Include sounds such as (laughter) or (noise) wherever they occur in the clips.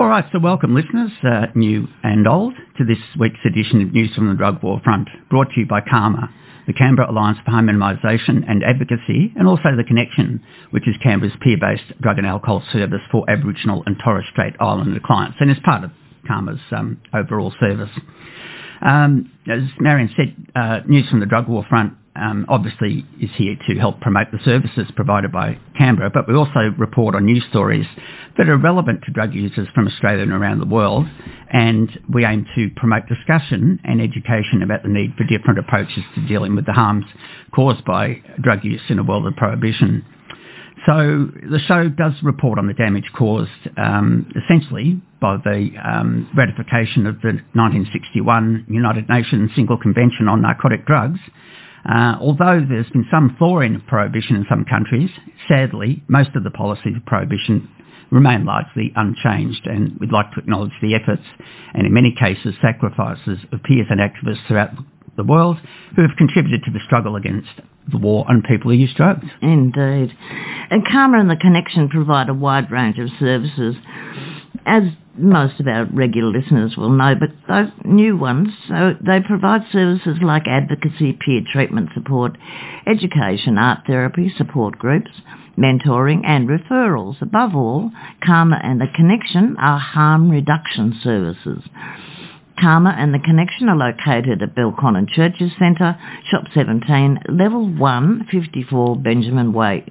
All right, so welcome listeners, uh, new and old, to this week's edition of News from the Drug War Front, brought to you by CAHMA, the Canberra Alliance for Harm Minimisation and Advocacy, and also The Connection, which is Canberra's peer-based drug and alcohol service for Aboriginal and Torres Strait Islander clients, and is part of CAHMA's um, overall service. Um, as Marion said, uh, News from the Drug War Front um, obviously is here to help promote the services provided by Canberra, but we also report on news stories that are relevant to drug users from Australia and around the world, and we aim to promote discussion and education about the need for different approaches to dealing with the harms caused by drug use in a world of prohibition. So the show does report on the damage caused um, essentially by the um, ratification of the 1961 United Nations Single Convention on Narcotic Drugs, uh, although there's been some thawing of prohibition in some countries, sadly, most of the policies of prohibition remain largely unchanged and we'd like to acknowledge the efforts and in many cases sacrifices of peers and activists throughout the world who have contributed to the struggle against the war on people who use drugs. Indeed. And CAHMA and The Connection provide a wide range of services as most of our regular listeners will know, but those new ones, so they provide services like advocacy, peer treatment support, education, art therapy, support groups, mentoring and referrals. Above all, CAHMA and The Connection are harm reduction services. CAHMA and The Connection are located at Belconnen Churches Centre, Shop 17, Level 1, 54 Benjamin Way.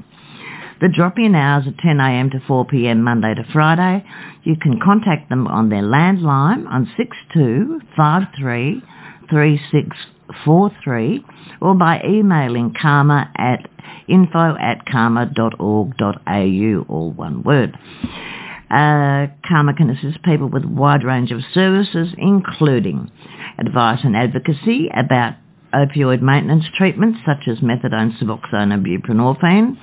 The drop-in hours are 10am to 4pm Monday to Friday. You can contact them on their landline on 62533643 or by emailing karma at info at cahma.org.au, all one word. Uh, CAHMA can assist people with a wide range of services, including advice and advocacy about opioid maintenance treatments such as methadone, suboxone and buprenorphine,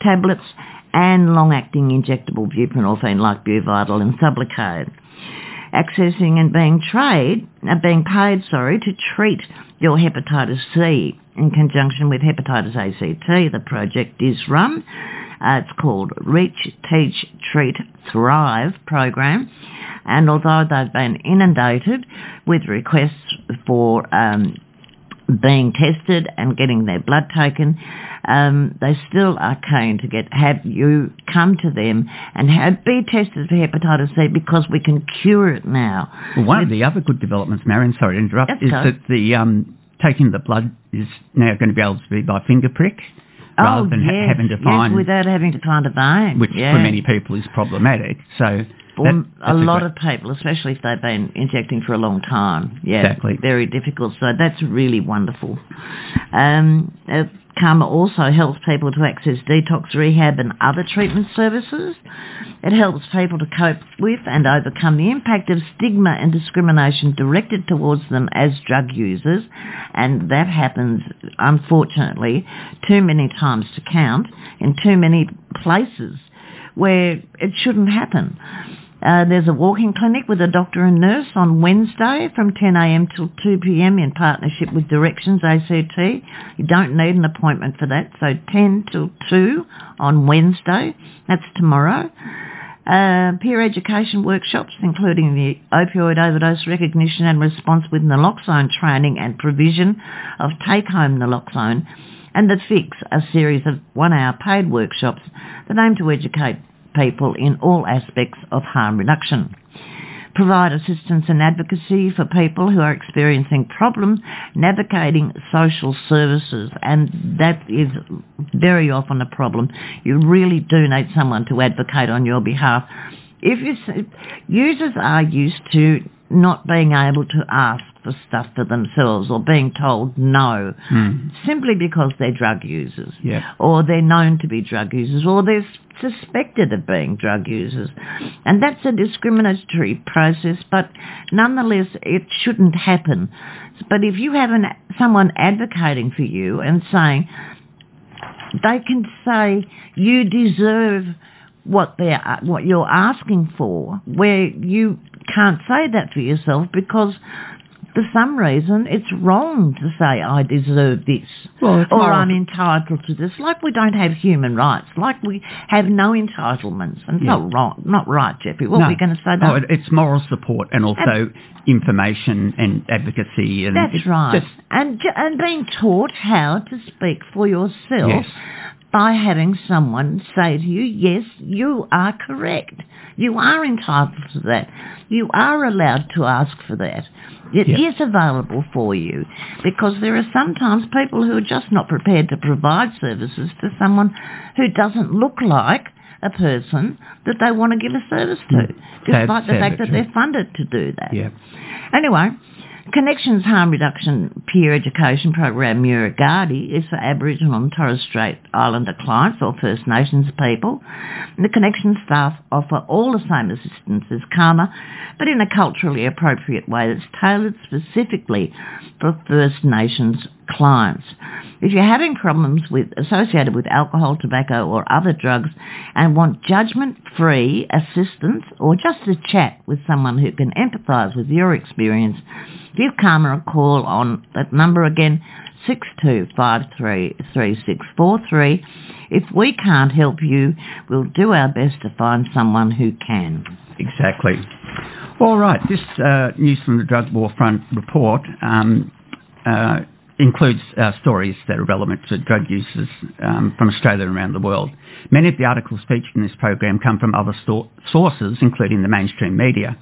tablets and long-acting injectable buprenorphine like Buvidal and Sublocade. Accessing and being trade, uh, being paid, sorry, to treat your hepatitis C in conjunction with hepatitis ACT. The project is run. Uh, it's called Reach, Teach, Treat, Thrive program. And although they've been inundated with requests for um, being tested and getting their blood taken, um, they still are keen to get have you come to them and have be tested for hepatitis C because we can cure it now. Well, one of the other good developments, Marion, sorry to interrupt, is that the um, taking the blood is now going to be able to be by finger prick. Rather oh, than yes, ha- having to find, yes, without having to find a vein, which yeah. for many people is problematic. So for that, a lot of people, especially if they've been injecting for a long time. Yeah, exactly. Very difficult. So that's really wonderful. Um, uh, CAHMA also helps people to access detox rehab and other treatment services. It helps people to cope with and overcome the impact of stigma and discrimination directed towards them as drug users. And that happens, unfortunately, too many times to count in too many places where it shouldn't happen. Uh, there's a walking clinic with a doctor and nurse on Wednesday from 10am till 2pm in partnership with Directions ACT. You don't need an appointment for that, so 10 till 2 on Wednesday. That's tomorrow. Uh, peer education workshops, including the opioid overdose recognition and response with naloxone training and provision of take-home naloxone, and the Fix, a series of one-hour paid workshops that aim to educate people in all aspects of harm reduction. Provide assistance and advocacy for people who are experiencing problems navigating social services and that is very often a problem. You really do need someone to advocate on your behalf. If you, users are used to not being able to ask for stuff for themselves or being told no mm. simply because they're drug users yeah. or they're known to be drug users or they're suspected of being drug users. And that's a discriminatory process, but nonetheless it shouldn't happen. But if you have an, someone advocating for you and saying, they can say you deserve what they're what you're asking for, where you can't say that for yourself because for some reason, it's wrong to say I deserve this Well, or moral- I'm entitled to this. Like we don't have human rights, like we have no entitlements. And it's Yeah. not wrong, not right, Jeffrey. What no. were we going to say? Oh, No, it- it's moral support and also information and advocacy. And That's right. just- and and being taught how to speak for yourself Yes. By having someone say to you, yes, you are correct. You are entitled to that. You are allowed to ask for that. It is available for you because there are sometimes people who are just not prepared to provide services to someone who doesn't look like a person that they want to give a service to, Mm. despite That's the fact that true. they're funded to do that. Anyway, Connections Harm Reduction Peer Education Program Murugadi is for Aboriginal and Torres Strait Islander clients or First Nations people. The Connections staff offer all the same assistance as CAHMA, but in a culturally appropriate way that's tailored specifically for First Nations clients. If you're having problems with associated with alcohol, tobacco or other drugs and want judgment-free assistance or just to chat with someone who can empathise with your experience, give CAHMA a call on that number again, 62533643. If we can't help you, we'll do our best to find someone who can. Exactly. All right. This uh, News from the Drug War Front report um, uh, includes uh, stories that are relevant to drug users um, from Australia and around the world. Many of the articles featured in this program come from other sources, including the mainstream media.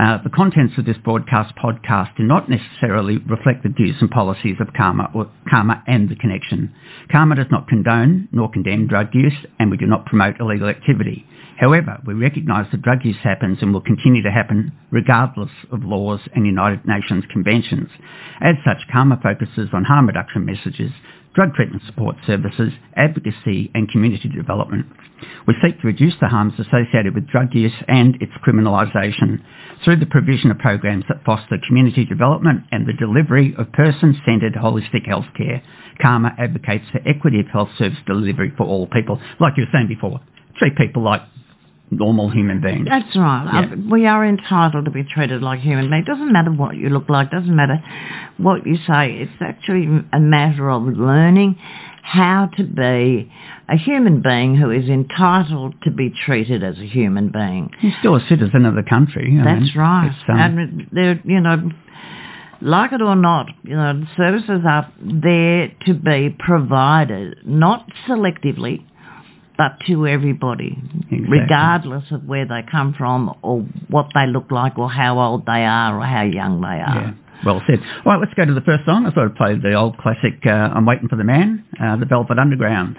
Uh, the contents of this broadcast podcast do not necessarily reflect the views and policies of CAHMA or CAHMA and the Connection. CAHMA does not condone nor condemn drug use, and we do not promote illegal activity. However, we recognise that drug use happens and will continue to happen regardless of laws and United Nations conventions. As such, CAHMA focuses on harm reduction messages, drug treatment support services, advocacy and community development. We seek to reduce the harms associated with drug use and its criminalisation through the provision of programs that foster community development and the delivery of person-centred holistic healthcare. CAHMA advocates for equity of health service delivery for all people. Like you were saying before, treat people like normal human beings. That's right. Yeah. Uh, We are entitled to be treated like human beings. It Doesn't matter what you look like. Doesn't matter what you say. It's actually a matter of learning how to be a human being who is entitled to be treated as a human being. He's still a citizen of the country. I That's mean, right. um, and they're, you know, like it or not, you know, the services are there to be provided, not selectively, but to everybody, Exactly. regardless of where they come from or what they look like or how old they are or how young they Yeah, are. well said. All right, let's go to the first song. I thought I'd play the old classic, uh, I'm Waiting for the Man, uh, the Velvet Underground.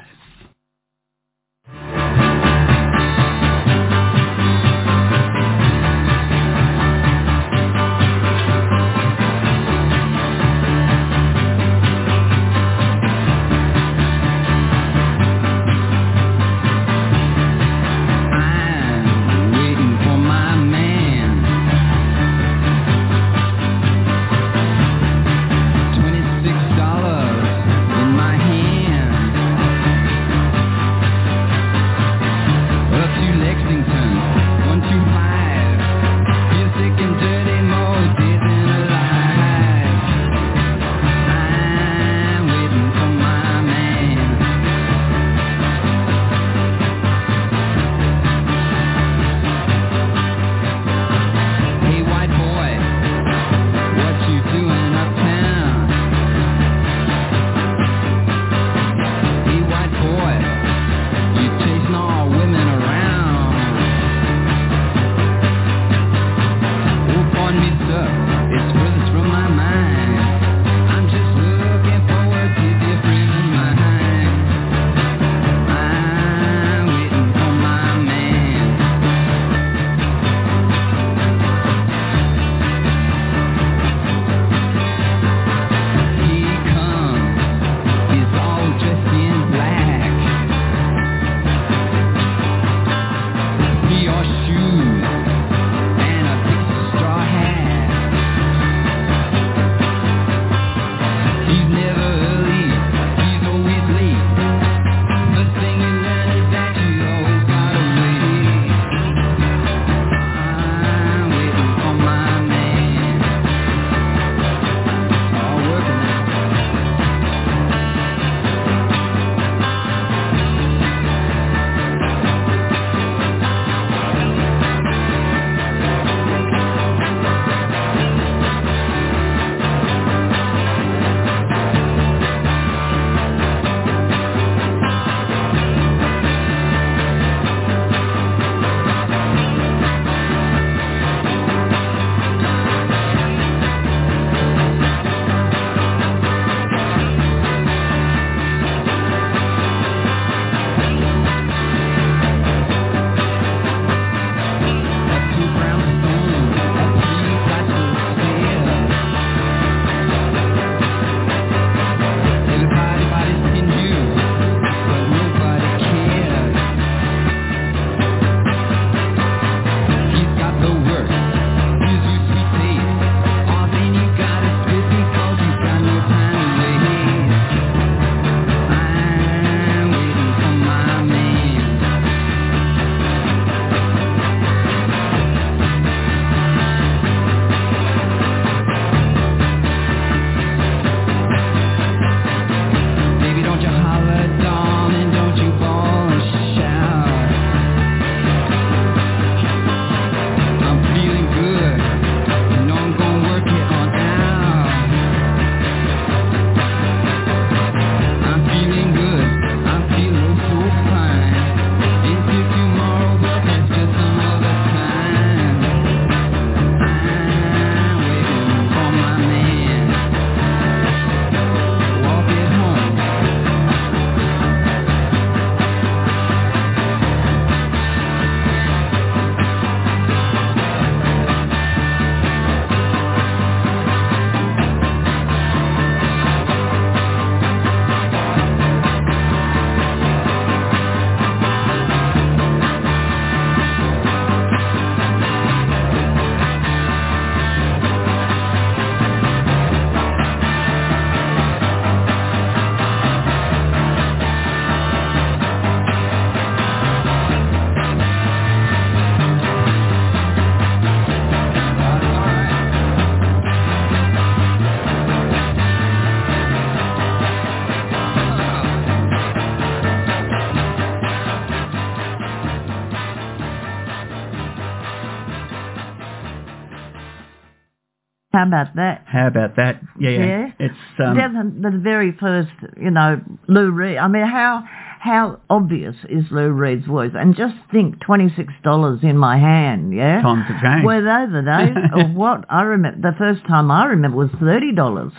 How about that? How about that? Yeah, Yeah. it's um, yeah, the, the very first, you know, Lou Reed. I mean, how how obvious is Lou Reed's voice? And just think, twenty six dollars in my hand. Yeah, times have changed. Were they the days (laughs) or what? I remember the first time I remember was thirty dollars.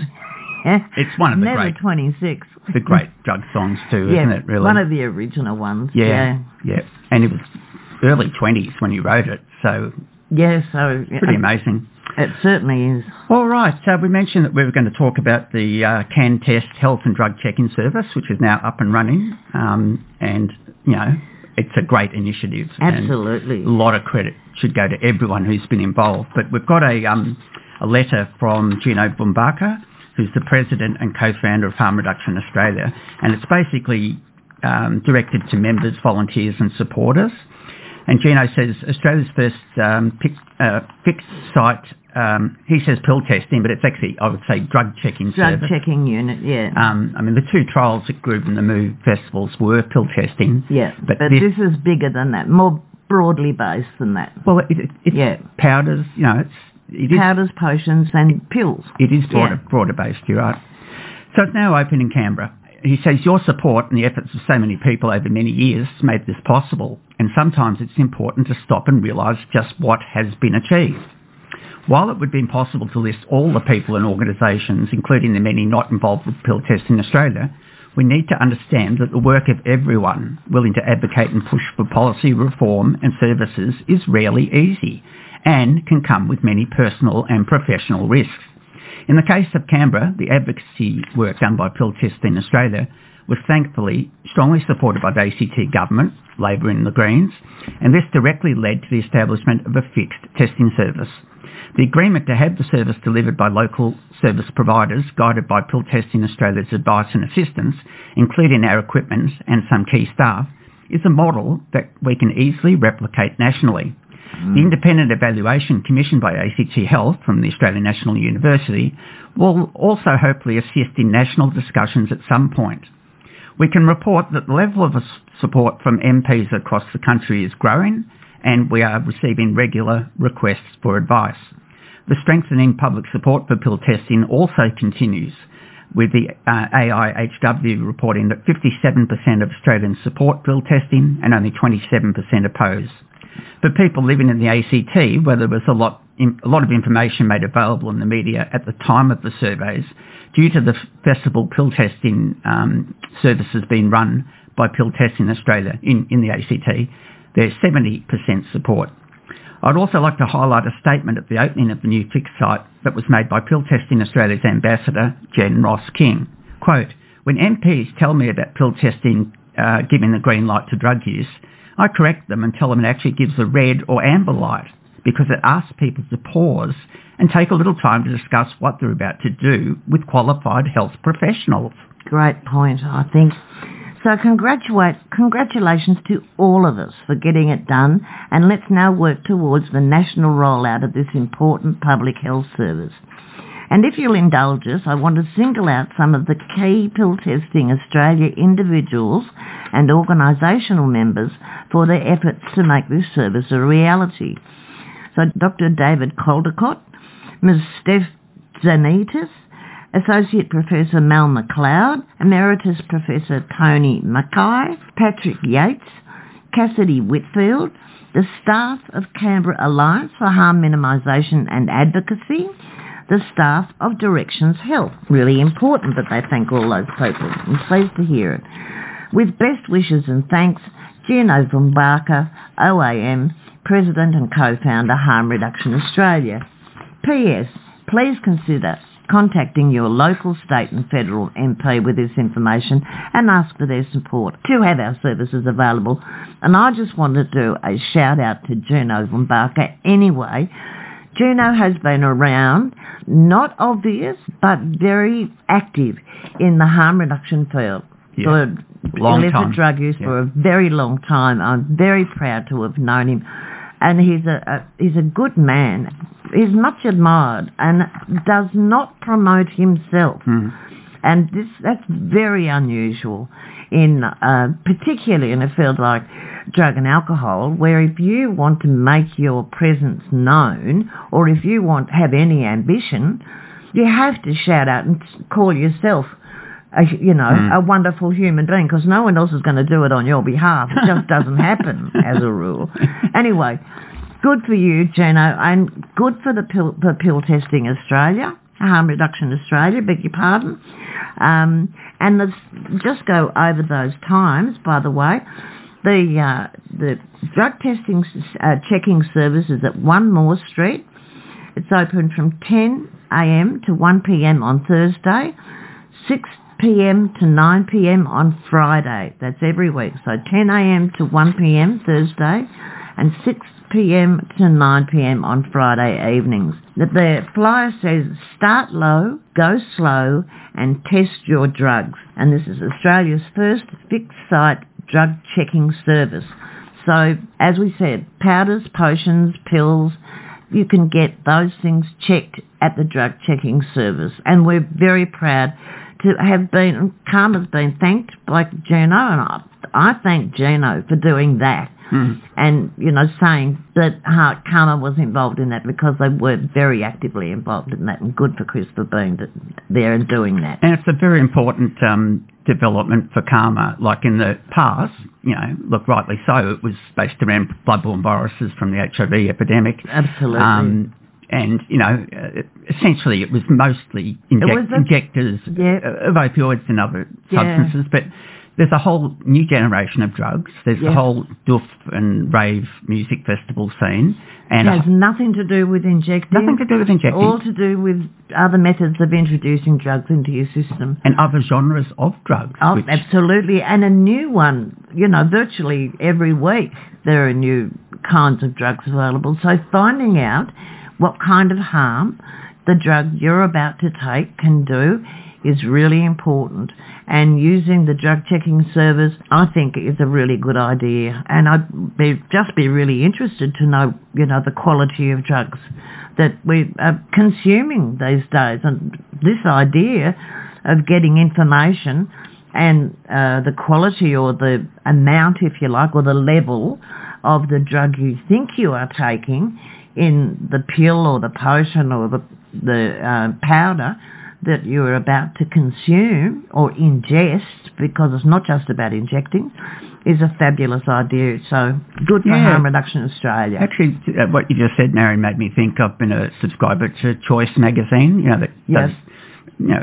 Yeah, It's one of the never great- twenty six. the great drug songs too, yeah, isn't it? Really. one of the original ones. yeah, yeah, and it was early twenties when you wrote it, so yeah. So pretty amazing. It certainly is. All right, so we mentioned that we were going to talk about the uh, CanTEST Health and Drug Checking Service, which is now up and running, um, and you know it's a great initiative. and Absolutely. a lot of credit should go to everyone who's been involved. But we've got a um, a letter from Gino Vumbaca, who's the president and co-founder of Harm Reduction Australia, and it's basically um, directed to members, volunteers, and supporters. And Gino says Australia's first um, pic, uh, fixed site. Um, he says pill testing, but it's actually I would say drug checking Drug service. checking unit. Yeah. Um, I mean, the two trials at Groovin the Moo festivals were pill testing. yeah. but But, this- this, is bigger than that, more broadly based than that. Well, it, it, it's Yeah. powders. You know, it's it is Powders, potions, and pills. It is broader, Yeah. broader based, you're right. So it's now open in Canberra. He says your support and the efforts of so many people over many years made this possible, and sometimes it's important to stop and realise just what has been achieved. While it would be impossible to list all the people and organisations, including the many not involved with pill tests in Australia, we need to understand that the work of everyone willing to advocate and push for policy reform and services is rarely easy and can come with many personal and professional risks. In the case of Canberra, the advocacy work done by Pill Testing Australia was thankfully strongly supported by the ACT government, Labor and the Greens, and this directly led to the establishment of a fixed testing service. The agreement to have the service delivered by local service providers, guided by Pill Testing Australia's advice and assistance, including our equipment and some key staff, is a model that we can easily replicate nationally. Mm. The independent evaluation commissioned by ACT Health from the Australian National University will also hopefully assist in national discussions at some point. We can report that the level of support from MPs across the country is growing and we are receiving regular requests for advice. The strengthening public support for pill testing also continues, with the uh, AIHW reporting that 57% of Australians support pill testing and only 27% oppose. For people living in the ACT, where there was a lot, a lot of information made available in the media at the time of the surveys, due to the festival pill testing um, services being run by Pill Testing Australia in, in the ACT, there's 70% support. I'd also like to highlight a statement at the opening of the new fixed site that was made by Pill Testing Australia's ambassador, Jen Ross King. Quote, when MPs tell me about pill testing uh, giving the green light to drug use, I correct them and tell them it actually gives a red or amber light because it asks people to pause and take a little time to discuss what they're about to do with qualified health professionals. Great point, I think. So congratulations to all of us for getting it done and let's now work towards the national rollout of this important public health service. And if you'll indulge us, I want to single out some of the key Pill Testing Australia individuals and organisational members for their efforts to make this service a reality. So Dr. David Caldecott, Ms. Steph Zanitis, Associate Professor Mel McLeod, Emeritus Professor Toni Makkai, Patrick Yates, Cassidy Whitfield, the staff of Canberra Alliance for Harm Minimisation and Advocacy, the staff of Directions Health. Really important that they thank all those people. I'm pleased to hear it. With best wishes and thanks, Gino Vumbaca OAM, President and Co-founder Harm Reduction Australia. P.S. Please consider contacting your local, state and federal MP with this information and ask for their support to have our services available. And I just want to do a shout out to Gino Vumbaca anyway. Gino has been around, not obvious, but very active in the harm reduction field Yeah. for Long illicit drug use Yeah. for a very long time. I'm very proud to have known him. And he's a, a he's a good man. He's much admired and does not promote himself. Mm. And this that's very unusual in uh, particularly in a field like drug and alcohol, where if you want to make your presence known, or if you want have any ambition, you have to shout out and call yourself. A, you know, Mm. a wonderful human being, because no one else is going to do it on your behalf. It just doesn't (laughs) happen as a rule. Anyway, good for you, Gino, and good for the pill, for pill testing Australia, harm reduction Australia, beg your pardon. Um, and let's just go over those times, by the way. The uh, the drug testing uh, checking service is at One Moore Street. It's open from 10 a.m. to 1 p.m. on Thursday, 6 p.m. to 9 p.m. on Friday. That's every week. So 10 a.m. to 1 p.m. Thursday and 6 p.m. to 9 p.m. on Friday evenings. The- flyer says start low, go slow and test your drugs. And this is Australia's first fixed site drug checking service. So, as we said, powders, potions, pills, you can get those things checked at the drug checking service. And we're very proud to have been, CAHMA's been thanked by Gino, and I, I thank Gino for doing that. Mm. And, you know, saying that uh, CAHMA was involved in that because they were very actively involved in that and good for Chris for being there and doing that. And it's a very important um, development for CAHMA. Like in the past, you know, look, rightly so, it was based around bloodborne viruses from the HIV epidemic. Absolutely. Um, and, you know, uh, essentially it was mostly inject- was a- injectors Yeah. of opioids and other Yeah. substances. But there's a whole new generation of drugs. There's Yeah. the whole doof and rave music festival scene. And it has nothing to do with injecting. nothing to do with injecting. All to do with other methods of introducing drugs into your system. and other genres of drugs. Oh, which, absolutely. And a new one, you know, virtually every week there are new kinds of drugs available. So finding out what kind of harm the drug you're about to take can do is really important. And using the drug checking service, I think, is a really good idea. And I'd be, just be really interested to know, you know, the quality of drugs that we are consuming these days. And this idea of getting information and uh, the quality or the amount, if you like, or the level of the drug you think you are taking in the pill or the potion or the, the uh, powder that you're about to consume or ingest, because it's not just about injecting, is a fabulous idea. So good for Yeah. harm reduction Australia. Actually, uh, what you just said, Mary, made me think I've been a subscriber to Choice magazine, you know, that Yes. does, you know,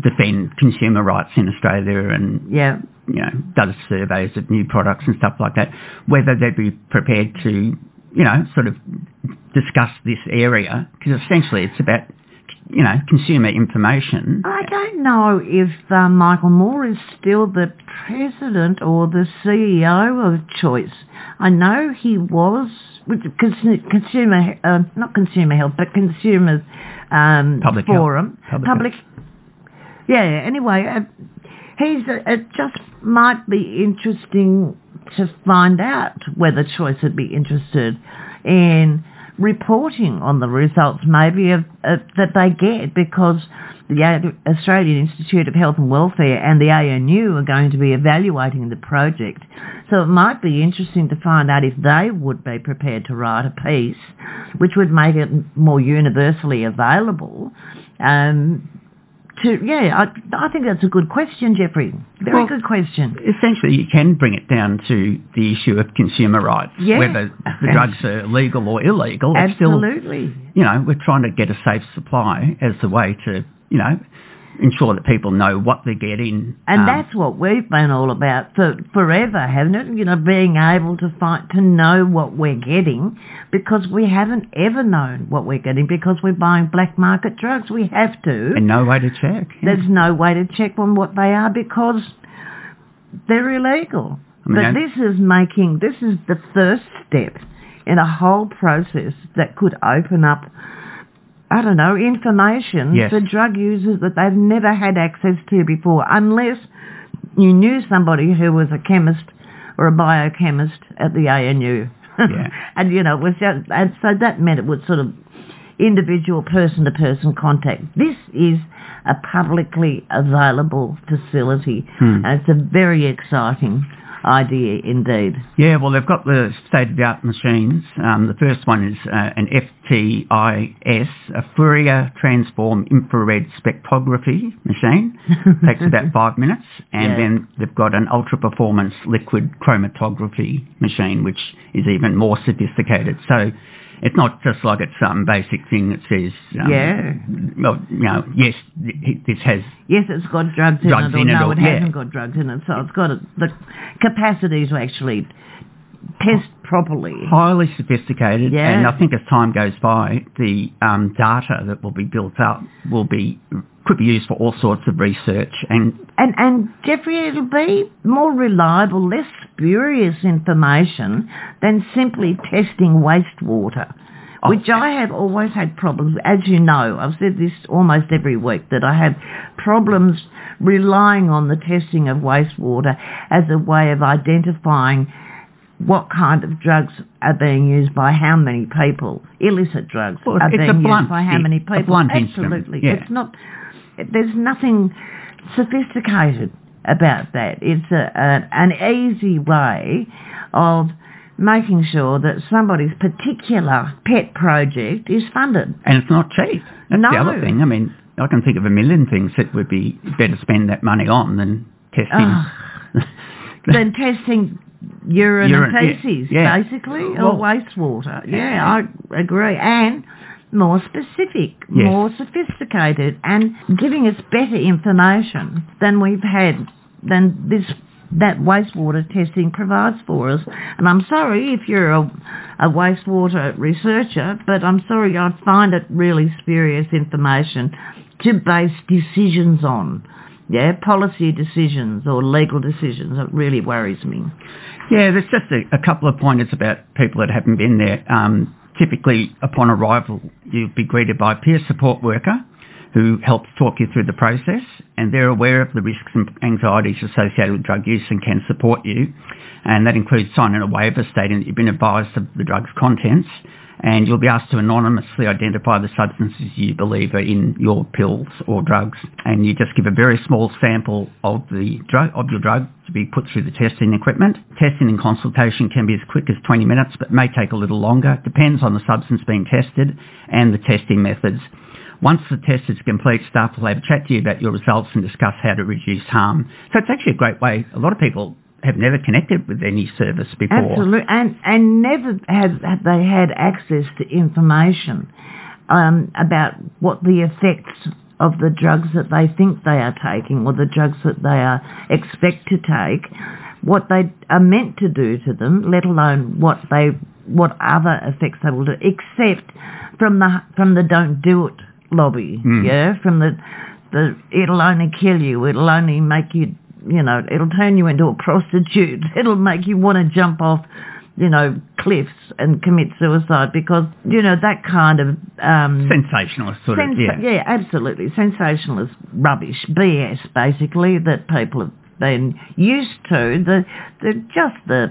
defend consumer rights in Australia and, Yeah, you know, does surveys of new products and stuff like that, whether they'd be prepared to, you know, sort of discuss this area, because essentially it's about, you know, consumer information. I don't know if uh, Michael Moore is still the president or the CEO of Choice. I know he was with consumer, uh, not consumer health, but consumers um, Public health. forum. Public Yeah. Anyway, uh, he's. Uh, it just might be interesting to find out whether Choice would be interested in reporting on the results maybe of, of that they get because the Australian Institute of Health and Welfare and the ANU are going to be evaluating the project. So it might be interesting to find out if they would be prepared to write a piece which would make it more universally available. Um, to yeah, I, I think that's a good question, Jeffrey. Very Well, good question. Essentially, you can bring it down to the issue of consumer rights, Yeah. whether the drugs are legal or illegal. It's still Absolutely. you know, we're trying to get a safe supply as the way to, you know, ensure that people know what they're getting. And um, that's what we've been all about for forever, haven't it? You know, being able to find to know what we're getting because we haven't ever known what we're getting because we're buying black market drugs. We have to. and no way to check. yeah. There's no way to check on what they are because they're illegal. I mean, but this is making this is the first step in a whole process that could open up I don't know, information Yes. for drug users that they've never had access to before, unless you knew somebody who was a chemist or a biochemist at the ANU. Yeah. (laughs) and, you know, it was just, and so that meant it would sort of individual person-to-person contact. This is a publicly available facility, Hmm. and it's a very exciting idea indeed. Yeah, well, they've got the state-of-the-art machines. Um, the first one is uh, an FTIS, a Fourier Transform Infrared Spectrography machine. (laughs) Takes about five minutes. And Yeah. then they've got an ultra-performance liquid chromatography machine, which is even more sophisticated. So it's not just like it's some basic thing that says, um, Yeah. well, you know, yes, this has Yes, it's got drugs in it, or in it, no, or- it yeah. hasn't got drugs in it. So it's got a, the capacity to actually test properly. highly sophisticated, Yeah. and I think as time goes by, the um, data that will be built up will be could be used for all sorts of research. And And, and Jeffrey, it'll be more reliable, less spurious information than simply testing wastewater, Oh, which I have always had problems. As you know, I've said this almost every week that I have problems relying on the testing of wastewater as a way of identifying what kind of drugs are being used by how many people, illicit drugs Well, are being used by how many people. Absolutely. yeah. It's not, there's nothing sophisticated about that. It's a, a, an easy way of making sure that somebody's particular pet project is funded. and it's not cheap. That's No. the other thing. I mean, I can think of a million things that would be better spend that money on than testing. Ugh. (laughs) Than testing urine, Urine, and feces, yeah. basically, Well- or wastewater. Yeah, I agree. And more specific, Yes. more sophisticated, and giving us better information than we've had, than this that wastewater testing provides for us. And I'm sorry if you're a, a wastewater researcher, but I'm sorry I find it really spurious information to base decisions on. Yeah, policy decisions or legal decisions. It really worries me. Yeah, there's just a, a couple of pointers about people that haven't been there. Um, typically, upon arrival, you'll be greeted by a peer support worker who helps talk you through the process, and they're aware of the risks and anxieties associated with drug use and can support you. And that includes signing a waiver stating that you've been advised of the drug's contents, and you'll be asked to anonymously identify the substances you believe are in your pills or drugs, and you just give a very small sample of the drug of your drug to be put through the testing equipment. Testing and consultation can be as quick as 20 minutes, but may take a little longer. Depends on the substance being tested and the testing methods. Once the test is complete, staff will have a chat to you about your results and discuss how to reduce harm. So it's actually a great way. A lot of people have never connected with any service before. Absolutely, and and never have, have they had access to information um, about what the effects of the drugs that they think they are taking or the drugs that they are expect to take, what they are meant to do to them, let alone what they what other effects they will do, except from the from the don't do it lobby, Mm. yeah, from the the it'll only kill you, it'll only make you you know, it'll turn you into a prostitute. (laughs) It'll make you want to jump off, you know, cliffs and commit suicide because, you know, that kind of... Um, Sensationalist sort of, sensa- yeah. absolutely. Sensationalist rubbish, BS, basically, that people have been used to. The, the Just the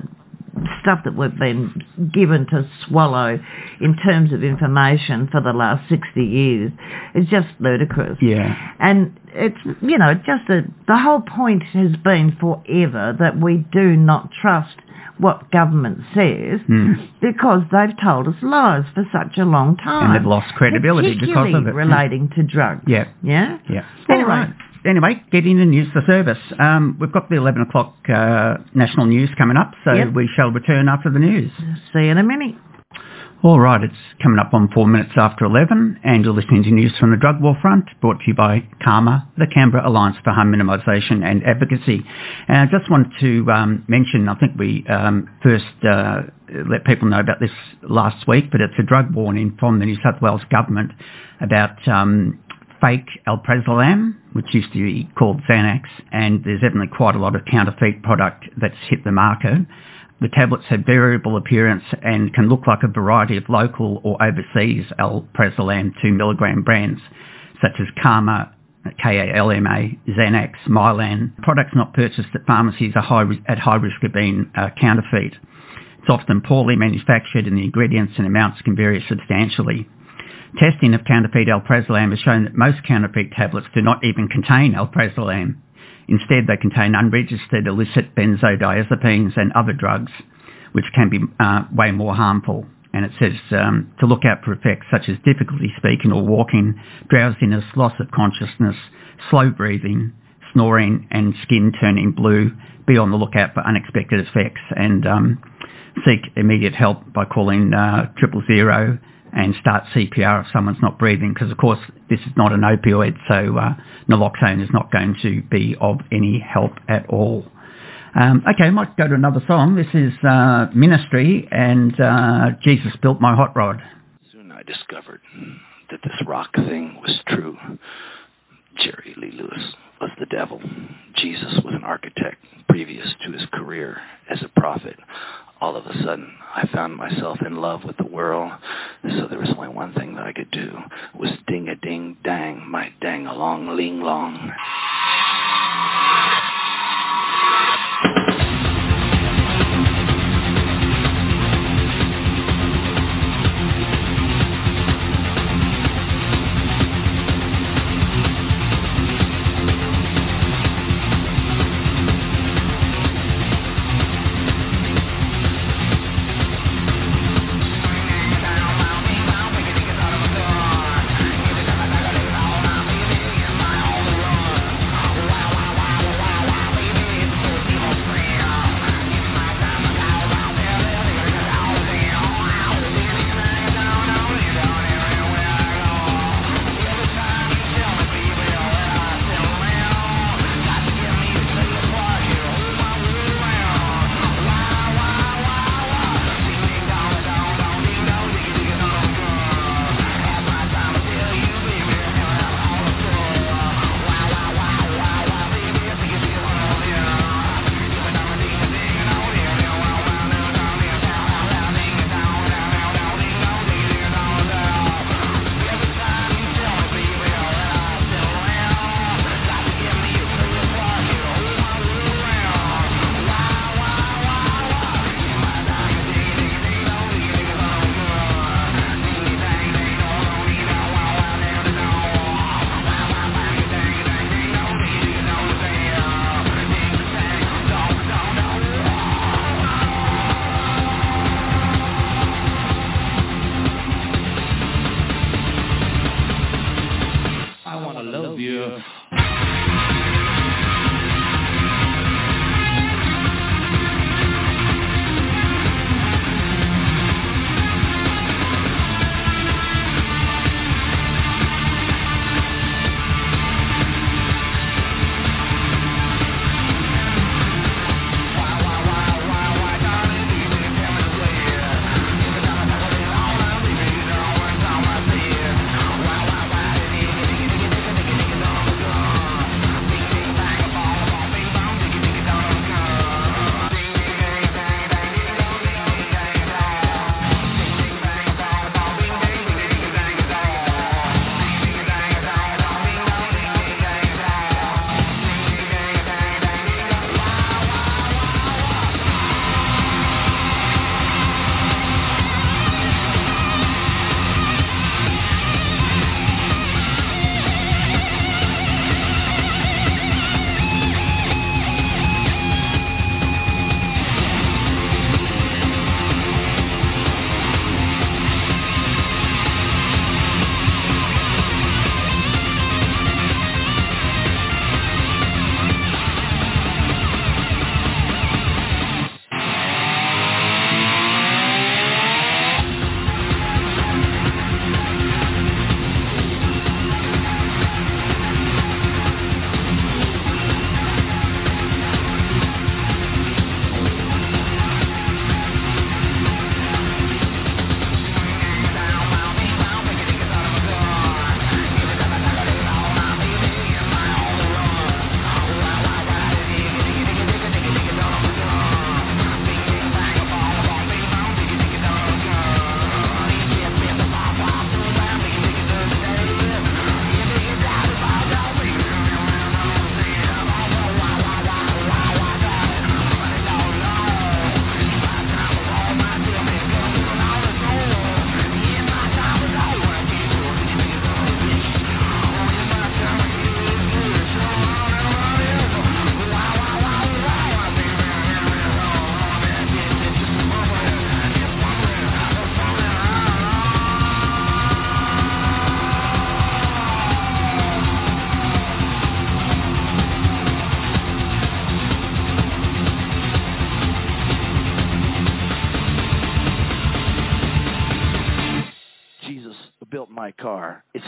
stuff that we've been given to swallow in terms of information for the last 60 years is just ludicrous. Yeah. And it's, you know, just the, the whole point has been forever that we do not trust what government says Hmm. because they've told us lies for such a long time. And they've lost credibility because of it. relating to drugs. Yeah. Yeah? Yeah. Anyway. All right. Anyway, get in and use the service. Um, we've got the 11 o'clock uh, national news coming up, so Yep. we shall return after the news. See you in a minute. All right, it's coming up on four minutes after 11, and you're listening to news from the drug war front, brought to you by CAHMA, the Canberra Alliance for Harm Minimisation and Advocacy. And I just wanted to um, mention, I think we um, first uh, let people know about this last week, but it's a drug warning from the New South Wales government about um, fake alprazolam, which used to be called Xanax, and there's evidently quite a lot of counterfeit product that's hit the market. The tablets have variable appearance and can look like a variety of local or overseas alprazolam 2 milligram brands, such as Kalma, K-A-L-M-A, Xanax, Mylan. Products not purchased at pharmacies are high, at high risk of being uh, counterfeit. It's often poorly manufactured and the ingredients and amounts can vary substantially. Testing of counterfeit alprazolam has shown that most counterfeit tablets do not even contain alprazolam. Instead, they contain unregistered illicit benzodiazepines and other drugs, which can be uh, way more harmful. And it says um, to look out for effects such as difficulty speaking or walking, drowsiness, loss of consciousness, slow breathing, snoring, and skin turning blue. Be on the lookout for unexpected effects and um, seek immediate help by calling uh, triple zero and start CPR if someone's not breathing because of course this is not an opioid so uh, naloxone is not going to be of any help at all. Um, okay, I might go to another song. This is uh, Ministry and uh, Jesus Built My Hot Rod. Soon I discovered that this rock thing was true. Jerry Lee Lewis was the devil. Jesus was an architect previous to his career as a prophet all of a sudden I found myself in love with the world. So there was only one thing that I could do was ding a ding dang my dang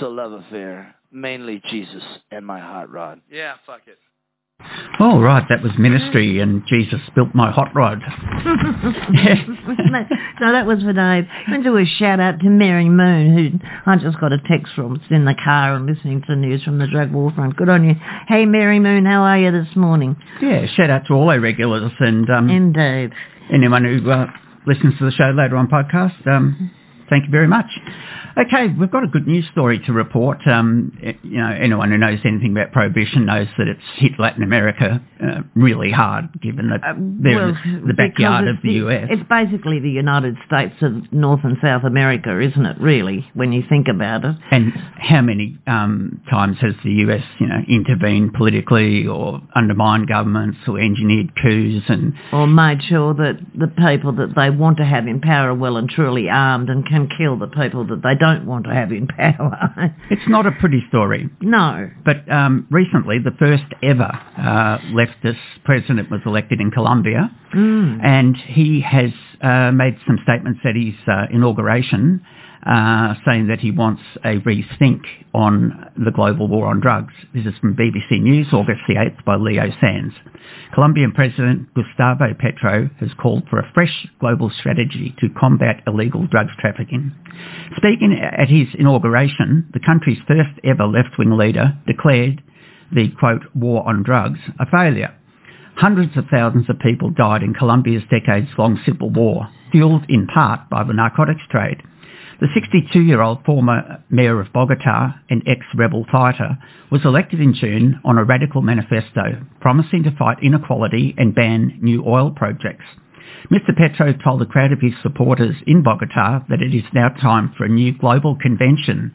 a love affair. Mainly Jesus and my hot rod. Yeah, fuck it. Oh, right, that was ministry and Jesus built my hot rod. (laughs) so that was for Dave. I'm going to do a shout out to Mary Moon, who I just got a text from. It's in the car and listening to the news from the drug war front. Good on you. Hey, Mary Moon, how are you this morning? Yeah, shout out to all our regulars and um, And Dave. anyone who uh, listens to the show later on podcast. Um, thank you very much. Okay, we've got a good news story to report. Um, you know, anyone who knows anything about prohibition knows that it's hit Latin America uh, really hard, given that Uh, they're well, in the, backyard of the US. It's basically the United States of North and South America, isn't it, really, when you think about it? And how many um, times has the US, you know, intervened politically or undermined governments or engineered coups and Or made sure that the people that they want to have in power are well and truly armed and can kill the people that they don't want to have in power. (laughs) it's not a pretty story. no. But um, recently, the first ever uh, leftist president was elected in Colombia, Mm. and he has uh, made some statements at his uh, inauguration uh, saying that he wants a rethink on the global war on drugs. This is from BBC News, August the 8th, by Leo Sands. Colombian President Gustavo Petro has called for a fresh global strategy to combat illegal drugs trafficking. Speaking at his inauguration, the country's first ever left-wing leader declared the, quote, war on drugs a failure. Hundreds of thousands of people died in Colombia's decades-long civil war, fueled in part by the narcotics trade. The 62-year-old former mayor of Bogota and ex-rebel fighter was elected in June on a radical manifesto promising to fight inequality and ban new oil projects. Mr Petro told a crowd of his supporters in Bogota that it is now time for a new global convention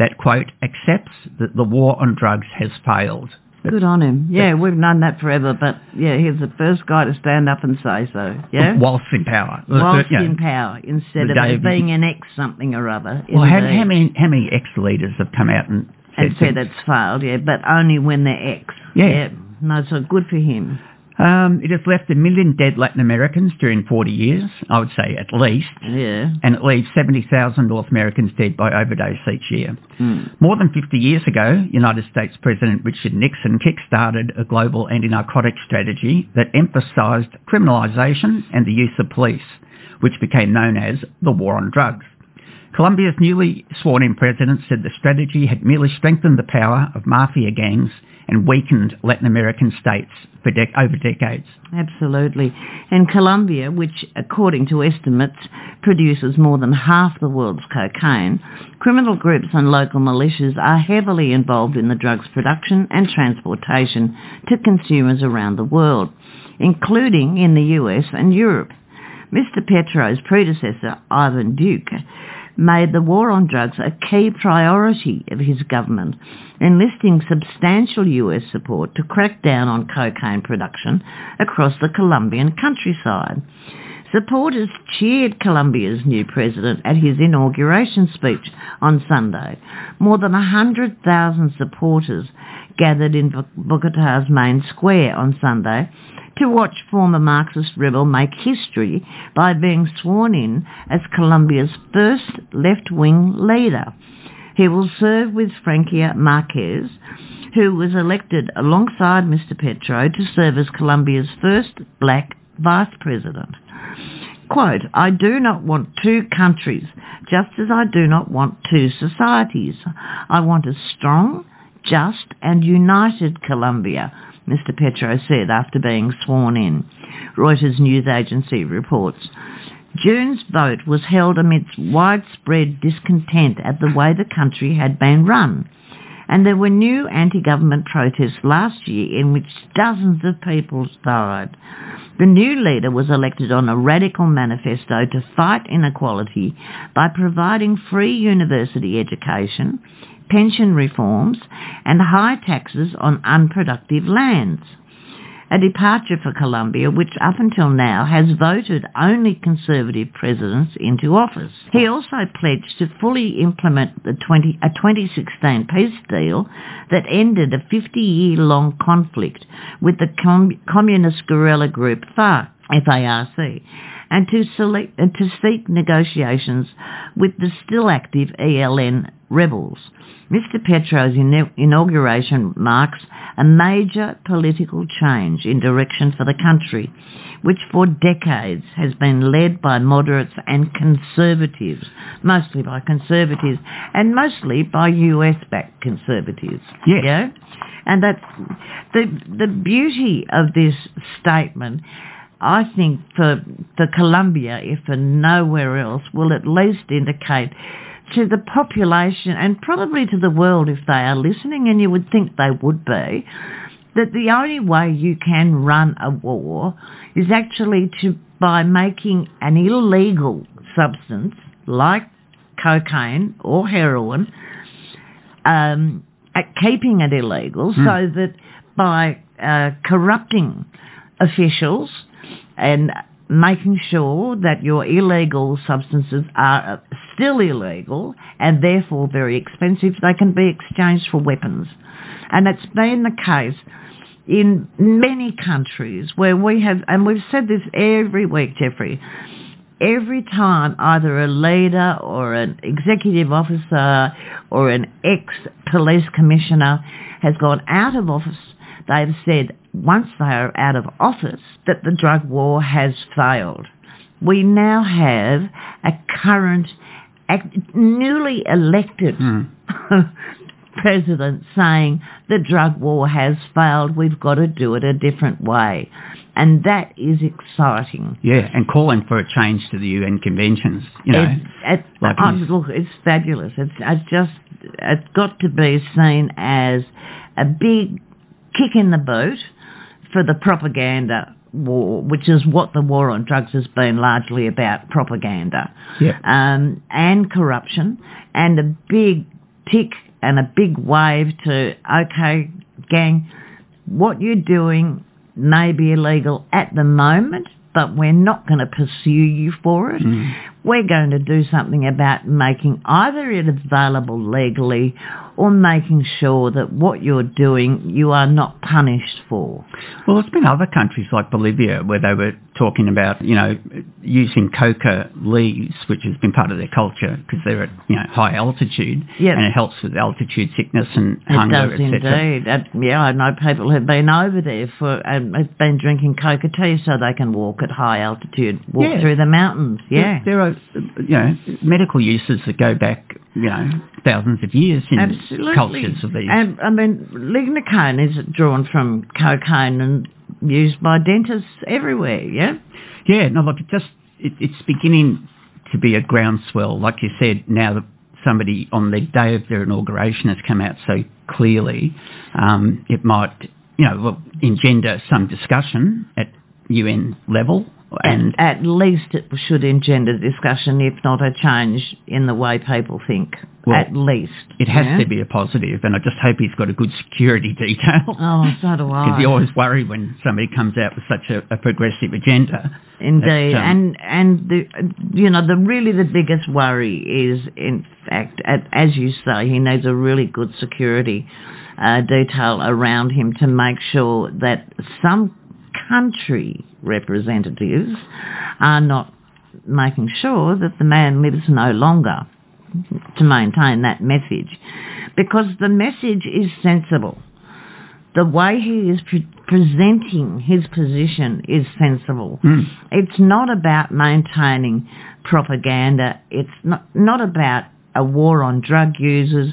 that, quote, accepts that the war on drugs has failed. Good on him. (laughs) Yeah, we've known that forever, but yeah, he's the first guy to stand up and say so. Yeah? Whilst in power. Whilst You know, in power, instead of of- being an ex something or other. Well, how, how many how many ex-leaders have come out and said, and said it's failed, yeah, but only when they're ex. Yeah. No, so good for him. Um, it has left a million dead Latin Americans during 40 years, I would say at least, Yeah. and it leaves 70,000 North Americans dead by overdose each year. Mm. More than 50 years ago, United States President Richard Nixon kick-started a global anti-narcotic strategy that emphasised criminalisation and the use of police, which became known as the War on Drugs. Colombia's newly sworn-in president said the strategy had merely strengthened the power of mafia gangs and weakened Latin American states for dec- over decades. Absolutely. And Colombia, which according to estimates produces more than half the world's cocaine, criminal groups and local militias are heavily involved in the drugs production and transportation to consumers around the world, including in the US and Europe. Mr. Petro's predecessor, Ivan Duque, made the war on drugs a key priority of his government, enlisting substantial US support to crack down on cocaine production across the Colombian countryside. Supporters cheered Colombia's new president at his inauguration speech on Sunday. More than 100,000 supporters gathered in Bogota's main square on Sunday to watch former Marxist rebel make history by being sworn in as Colombia's first left-wing leader. He will serve with Francia Marquez, who was elected alongside Mr. Petro to serve as Colombia's first black vice president. Quote, I do not want two countries, just as I do not want two societies. I want a strong, just and united Colombia, Mr. Petro said after being sworn in. Reuters news agency reports. June's vote was held amidst widespread discontent at the way the country had been run. And there were new anti-government protests last year in which dozens of people died. The new leader was elected on a radical manifesto to fight inequality by providing free university education, pension reforms and high taxes on unproductive lands. A departure for Colombia, which up until now has voted only conservative presidents into office. He also pledged to fully implement the 20, a 2016 peace deal that ended a 50-year-long conflict with the com- communist guerrilla group FARC. FARC, and to, select, and to seek negotiations with the still active ELN rebels. Mr Petro's inauguration marks a major political change in direction for the country, which for decades has been led by moderates and conservatives, mostly by conservatives, and mostly by US-backed conservatives. Yes. Yeah? And that's the the beauty of this statement. I think for for Colombia, if for nowhere else, will at least indicate to the population and probably to the world if they are listening, and you would think they would be, that the only way you can run a war is actually to by making an illegal substance like cocaine or heroin, um, at keeping it illegal, so that by uh, corrupting officials and making sure that your illegal substances are still illegal and therefore very expensive, they can be exchanged for weapons. And it's been the case in many countries where we have, and we've said this every week, Jeffrey, every time either a leader or an executive officer or an ex-police commissioner has gone out of office, they've said once they are out of office that the drug war has failed. We now have a current, newly elected hmm. (laughs) president saying the drug war has failed, we've got to do it a different way. And that is exciting. Yeah, and calling for a change to the UN conventions, you know. It, it, like oh, look, it's fabulous. It's, it's just, it's got to be seen as a big kick in the boot for the propaganda war, which is what the war on drugs has been largely about, propaganda. Um, and corruption, and a big tick and a big wave to, okay, gang, what you're doing may be illegal at the moment, but we're not going to pursue you for it. We're going to do something about making either it available legally or making sure that what you're doing you are not punished for. Well, there's been other countries like Bolivia where they were talking about, you know, using coca leaves, which has been part of their culture because they're at, you know, high altitude Yep. and it helps with altitude sickness and It hunger, does etc. indeed. Uh, yeah, I know people who've been over there for and have been drinking coca tea so they can walk at high altitude, walk Yeah. through the mountains. Yeah, There are, you know, medical uses that go back, you know, thousands of years in absolutely. cultures of these. And I mean, lignocaine is drawn from cocaine and used by dentists everywhere. Yeah. Yeah, no, look, it just it, it's beginning to be a groundswell. Like you said, now that somebody on the day of their inauguration has come out so clearly, um, it might, you know, engender some discussion at UN level. And at least it should engender discussion, if not a change in the way people think. Well, at least. it has yeah? to be a positive, and I just hope he's got a good security detail. (laughs) Oh, so do I. Because you always worry when somebody comes out with such a, a progressive agenda. Indeed, um, and and the you know the really the biggest worry is in fact, at, as you say, he needs a really good security uh, detail around him to make sure that some country representatives are not making sure that the man lives no longer to maintain that message, because the message is sensible the way he is pre- presenting his position is sensible. Hmm. It's not about maintaining propaganda. It's not, not about a war on drug users.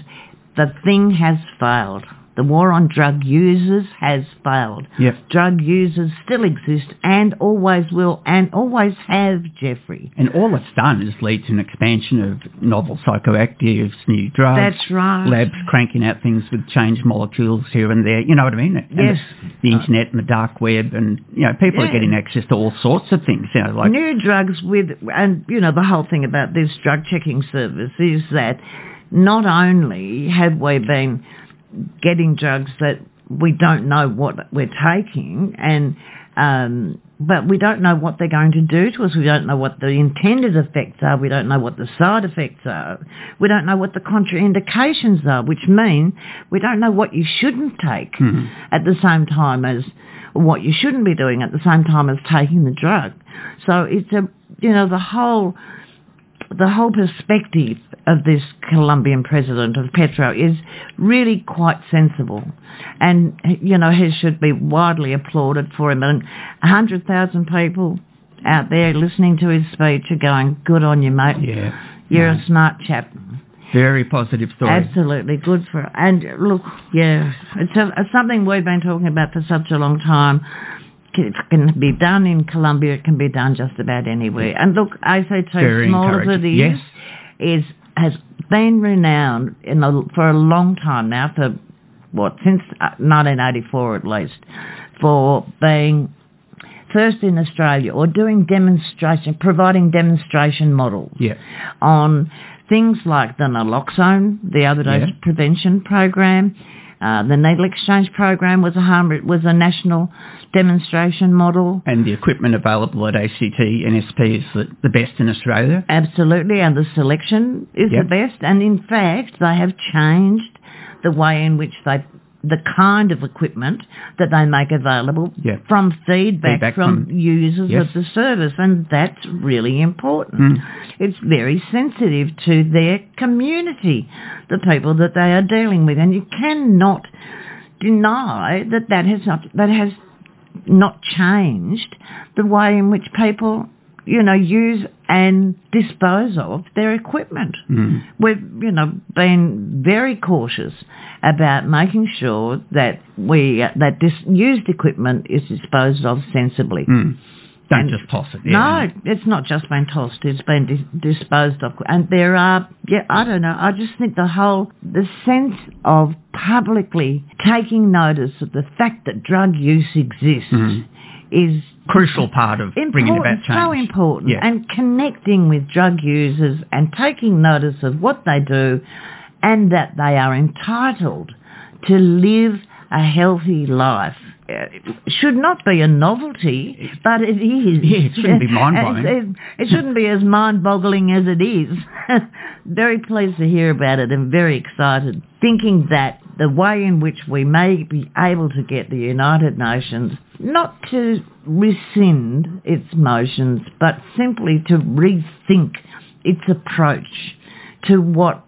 The thing has failed. The war on drug users has failed. Yep. Drug users still exist and always will and always have, Jeffrey. And all it's done is lead to an expansion of novel psychoactives, new drugs. That's right. Labs cranking out things with changed molecules here and there. You know what I mean? And Yes. The, internet and the dark web, and you know, people Yeah. are getting access to all sorts of things. You know, like new drugs with, and you know, the whole thing about this drug checking service is that not only have we been getting drugs that we don't know what we're taking, and um, but we don't know what they're going to do to us. We don't know what the intended effects are. We don't know what the side effects are. We don't know what the contraindications are, which mean we don't know what you shouldn't take at the same time as what you shouldn't be doing at the same time as taking the drug. So it's a, you know, the whole, the whole perspective of this Colombian president of Petro is really quite sensible, and you know he should be widely applauded for him. And a hundred thousand people out there listening to his speech are going, "Good on you, mate. Yeah. You're No. a smart chap." Very positive story. Absolutely good for and look, yeah, it's, a, it's something we've been talking about for such a long time. It can be done in Colombia. It can be done just about anywhere. And look, ACT, Very small as it is, Yes. is has been renowned in a, for a long time now. For what since uh, 1984 at least, for being first in Australia or doing demonstration, providing demonstration models Yeah. on things like the naloxone, the overdose Yeah. prevention program, uh, the needle exchange program was a harm, was a national demonstration model. And the equipment available at ACT NSP is the, the best in Australia. Absolutely, and the selection is Yep. the best. And in fact, they have changed the way in which they, the kind of equipment that they make available Yep. from feedback, Feedback from, from- users yes. of the service, and that's really important. Mm. It's very sensitive to their community, the people that they are dealing with, and you cannot deny that that has not that has not changed the way in which people, you know, use and dispose of their equipment. Mm. We've, you know, been very cautious about making sure that we that this used equipment is disposed of sensibly. Mm. Don't And- just toss it. No, Yeah. it's not just been tossed, it's been dis- disposed of. And there are, yeah, I don't know, I just think the whole, the sense of publicly taking notice of the fact that drug use exists Mhm. is Crucial part of bringing about important, change. so important. Yeah. And connecting with drug users and taking notice of what they do and that they are entitled to live a healthy life. uh, Should not be a novelty, but it is. Yeah, it shouldn't be. It, (laughs) it- it shouldn't be as mind-boggling as it is. (laughs) very pleased to hear about it and very excited, thinking that the way in which we may be able to get the United Nations not to rescind its motions, but simply to rethink its approach to what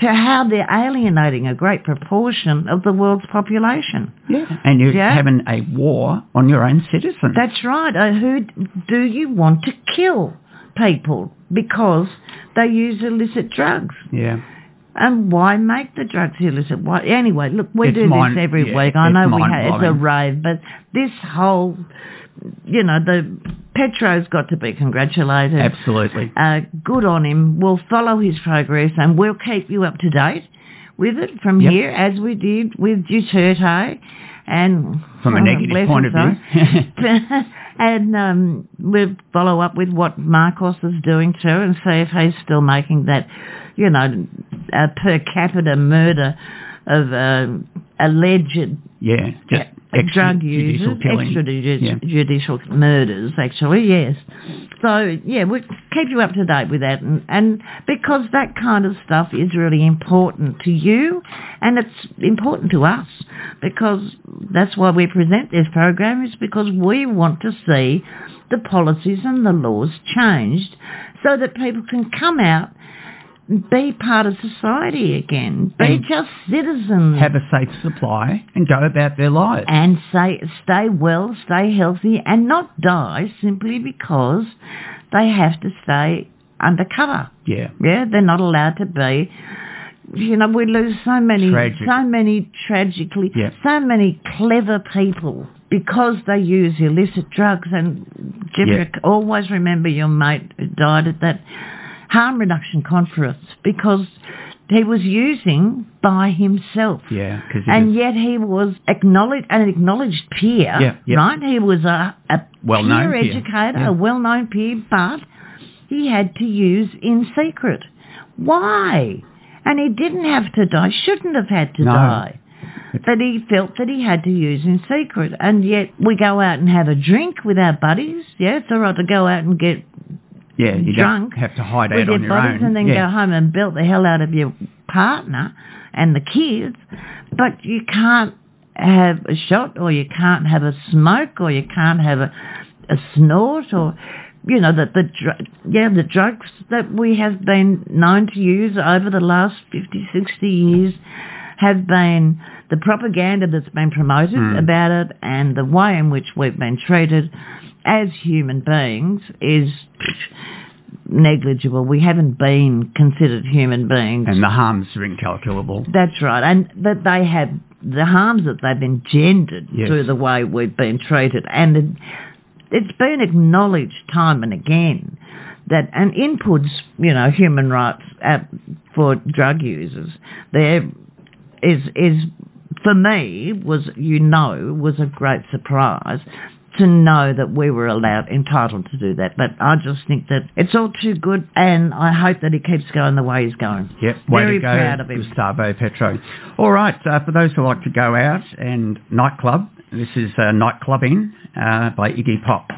to how they're alienating a great proportion of the world's population. Yeah. And you're Yeah. having a war on your own citizens. That's right. Uh, who do you want to kill people because they use illicit drugs? yeah. And why make the drugs illicit? Why, anyway, look, we It's do mind- this every yeah, week. I know we ha- it's a rave, but this whole, you know, the Petro's got to be congratulated. Absolutely. Uh, good on him. We'll follow his progress and we'll keep you up to date with it from Yep. here, as we did with Duterte. And From a negative point of view. (laughs) and um, we'll follow up with what Marcos is doing too and see if he's still making that, you know, uh, per capita murder of uh, alleged yeah. Just uh, drug users, extrajudicial Yeah. judicial murders, actually, yes. So, yeah, we'll keep you up to date with that. And, and because that kind of stuff is really important to you and it's important to us because that's why we present this program is because we want to see the policies and the laws changed so that people can come out be part of society again. Be And just citizens Have a safe supply and go about their lives. and say, stay well, stay healthy, and not die simply because they have to stay undercover. yeah. Yeah, they're not allowed to be. You know, we lose so many, Tragic. so many tragically, Yeah. so many clever people because they use illicit drugs. And Jeffrey, always remember your mate who died at that harm reduction conference because he was using by himself. Yeah. And yet he was acknowledged an acknowledged peer, Yeah, yeah. right? He was a, a Well-known peer educator, yeah. a well-known peer, but he had to use in secret. Why? And he didn't have to die, shouldn't have had to No. die. But he felt that he had to use in secret. And yet we go out and have a drink with our buddies. Yeah, it's all right to go out and get yeah, you drunk don't have to hide out on your own. and then yeah. go home and belt the hell out of your partner and the kids, but you can't have a shot or you can't have a smoke or you can't have a, a snort or you know that the dr- yeah the drugs that we have been known to use over the last 50 60 years have been the propaganda that's been promoted Mm. about it and the way in which we've been treated as human beings is negligible. We haven't been considered human beings. And the harms are incalculable. That's right. And that they have the harms that they've engendered Yes. through the way we've been treated. And it, it's been acknowledged time and again that and inputs, you know, human rights uh, for drug users, there is is for me was you know was a great surprise to know that we were allowed entitled to do that. But I just think that it's all too good, and I hope that he keeps going the way he's going. Yep, way Very to go, proud of him. Gustavo Petro. All right, uh, for those who like to go out and nightclub, this is uh, Nightclubbing uh, by Iggy Pop.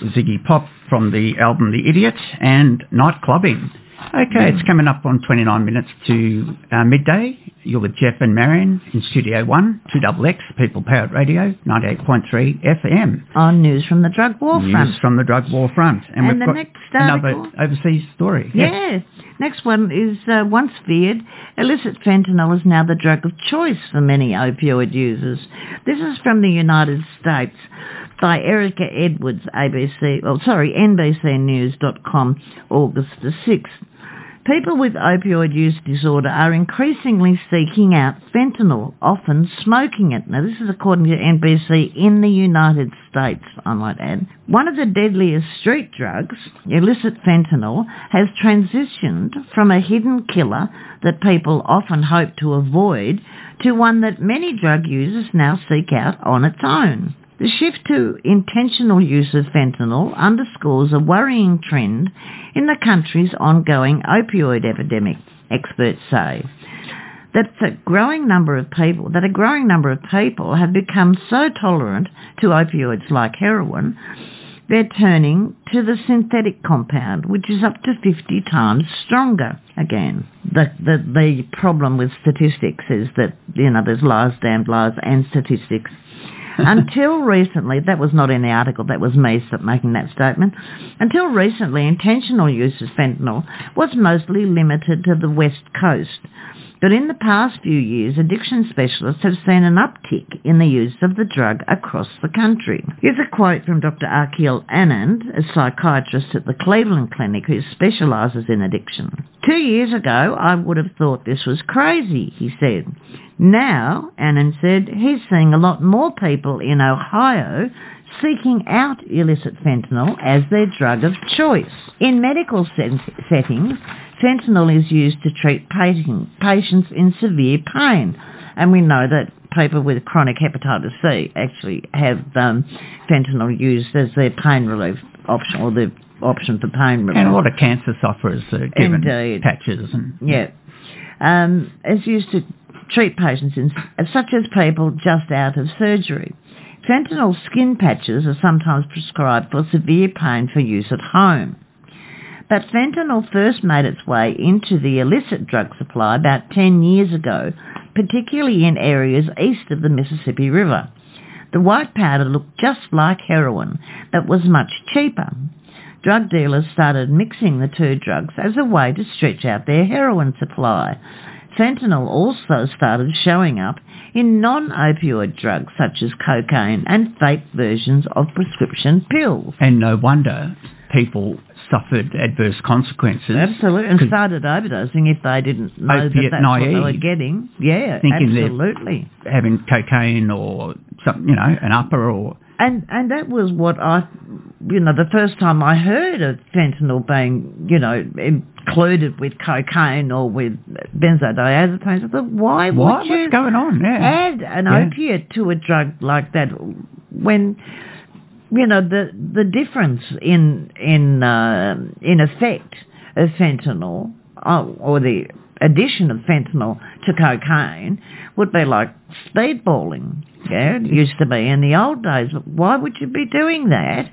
All right, that was Iggy Pop from the album The Idiot and Nightclubbing. Okay, it's coming up on 29 minutes to uh, midday. You're with Jeff and Marion in Studio 1, 2XX, People Powered Radio, 98.3 FM. On News from the Drug War News Front. from the drug war front. And we've the got next another overseas story. Yes. Yeah. Next one is uh, once feared, illicit fentanyl is now the drug of choice for many opioid users. This is from the United States by Erika Edwards, ABC, well, sorry, NBCNews.com, August the 6th. People with opioid use disorder are increasingly seeking out fentanyl, often smoking it. Now, this is according to NBC in the United States, I might add. One of the deadliest street drugs, illicit fentanyl, has transitioned from a hidden killer that people often hope to avoid to one that many drug users now seek out on its own. The shift to intentional use of fentanyl underscores a worrying trend in the country's ongoing opioid epidemic, experts say. That a growing number of people that a growing number of people have become so tolerant to opioids like heroin, they're turning to the synthetic compound, which is up to 50 times stronger. Again, the, the, the problem with statistics is that, you know, there's lies, damned lies, and statistics. Until recently, that was not in the article, that was me making that statement. Until recently, intentional use of fentanyl was mostly limited to the West Coast. But in the past few years, addiction specialists have seen an uptick in the use of the drug across the country. Here's a quote from Dr. Akhil Anand, a psychiatrist at the Cleveland Clinic who specialises in addiction. Two years ago, I would have thought this was crazy, he said. Now, Anand said, he's seeing a lot more people in Ohio seeking out illicit fentanyl as their drug of choice. In medical settings, fentanyl is used to treat patients in severe pain. And we know that people with chronic hepatitis C actually have um, fentanyl used as their pain relief option or the option for pain relief. And a lot of cancer sufferers are given Indeed. patches and Yeah. Um, it's used to treat patients in, such as people just out of surgery. Fentanyl skin patches are sometimes prescribed for severe pain for use at home. But fentanyl first made its way into the illicit drug supply about 10 years ago, particularly in areas east of the Mississippi River. The white powder looked just like heroin, but was much cheaper. Drug dealers started mixing the two drugs as a way to stretch out their heroin supply. Fentanyl also started showing up in non-opioid drugs such as cocaine and fake versions of prescription pills. and no wonder people suffered adverse consequences. Absolutely, and started overdosing if they didn't know that that's what they were getting. Yeah, Thinking absolutely. having cocaine or some, you know, an upper or And and that was what I, you know, the first time I heard of fentanyl being, you know, included with cocaine or with benzodiazepines. I thought, why what? would you What's going on? Yeah. add an Yeah. opiate to a drug like that when you know the the difference in in uh, in effect of fentanyl uh, or the addition of fentanyl to cocaine would be like speedballing. Yeah, it used to be in the old days. Why would you be doing that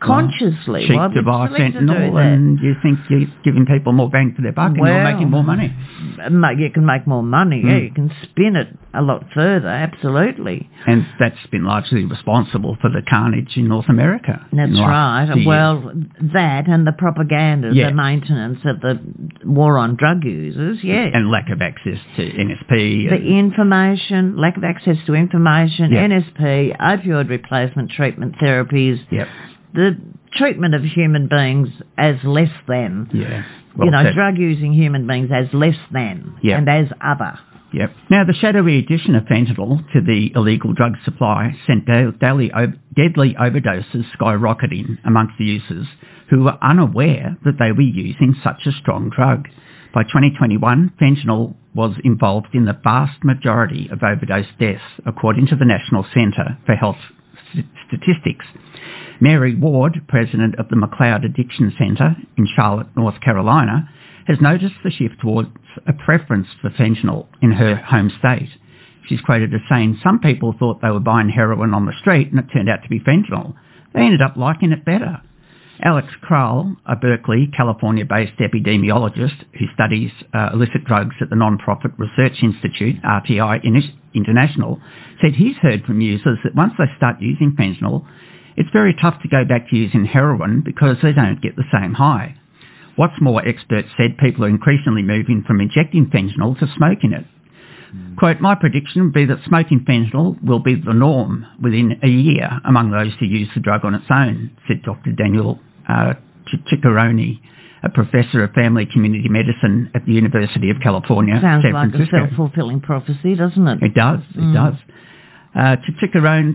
consciously? cheap Why would to you buy select to fentanyl that? and you think you're giving people more bang for their buck and you're making more money. You can make more money. Yeah, Mm. you can spin it a lot further. Absolutely. And that's been largely responsible for the carnage in North America. That's right. few years. Well, that and the propaganda, Yeah. the maintenance of the war on drug users, yeah. and lack of access to NSP. the information, lack of access to information, Yeah. NSP, opioid replacement treatment therapies, Yep. the treatment of human beings as less than. Yeah. you know, said. drug using human beings as less than Yeah. and as other. Yep. Now, the shadowy addition of fentanyl to the illegal drug supply sent da- daily o- deadly overdoses skyrocketing amongst the users who were unaware that they were using such a strong drug. By 2021, fentanyl was involved in the vast majority of overdose deaths, according to the National Centre for Health Statistics. Mary Ward, president of the McLeod Addiction Centre in Charlotte, North Carolina, has noticed the shift towards a preference for fentanyl in her home state. She's quoted as saying some people thought they were buying heroin on the street and it turned out to be fentanyl. they ended up liking it better. Alex Kral, a Berkeley, California-based epidemiologist who studies uh, illicit drugs at the non-profit research institute RTI International, said he's heard from users that once they start using fentanyl, it's very tough to go back to using heroin because they don't get the same high. What's more, experts said people are increasingly moving from injecting fentanyl to smoking it. Mm. Quote, my prediction would be that smoking fentanyl will be the norm within a year among those who use the drug on its own, said Dr. Daniel uh, Ciccarone, a professor of family community medicine at the University of California. Sounds San like Francisco. a self-fulfilling prophecy, doesn't it? It does, it mm. does. Uh,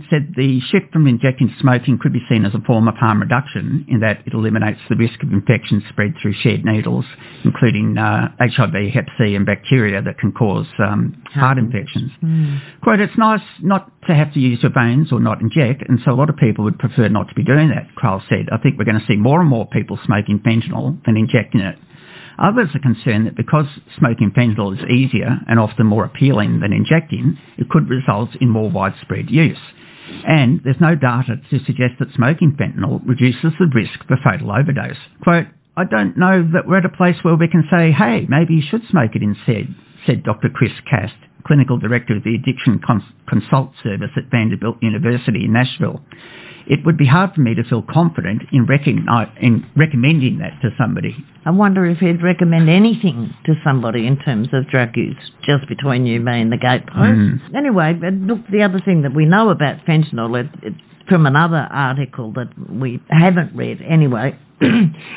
said the shift from injecting to smoking could be seen as a form of harm reduction in that it eliminates the risk of infection spread through shared needles, including uh, HIV, Hep C and bacteria that can cause um, heart infections. Mm. Quote, it's nice not to have to use your veins or not inject, and so a lot of people would prefer not to be doing that, Kral said. I think we're going to see more and more people smoking fentanyl than injecting it. Others are concerned that because smoking fentanyl is easier and often more appealing than injecting, it could result in more widespread use. And there's no data to suggest that smoking fentanyl reduces the risk for fatal overdose. Quote, I don't know that we're at a place where we can say, hey, maybe you should smoke it instead, said Dr. Chris Kast, Clinical Director of the Addiction Cons- Consult Service at Vanderbilt University in Nashville it would be hard for me to feel confident in, in recommending that to somebody. I wonder if he'd recommend anything to somebody in terms of drug use, just between you, me, and the gatepost. Mm. Anyway, look, the other thing that we know about fentanyl, it, it, from another article that we haven't read anyway, (clears throat)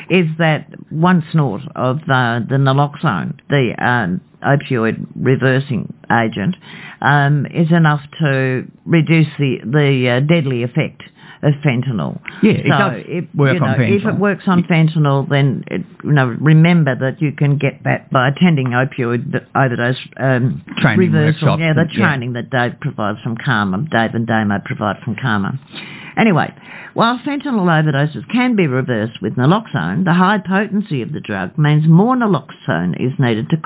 is that one snort of uh, the naloxone, the uh, opioid reversing agent, um, is enough to reduce the, the uh, deadly effect of fentanyl. Yeah, it so does if, work you know, on fentanyl. If it works on fentanyl, then it, you know remember that you can get that by attending opioid overdose um, training reversal. Yeah, the training yeah. that Dave provides from CAHMA, Dave and Damo provide from CAHMA. Anyway, while fentanyl overdoses can be reversed with naloxone, the high potency of the drug means more naloxone is needed to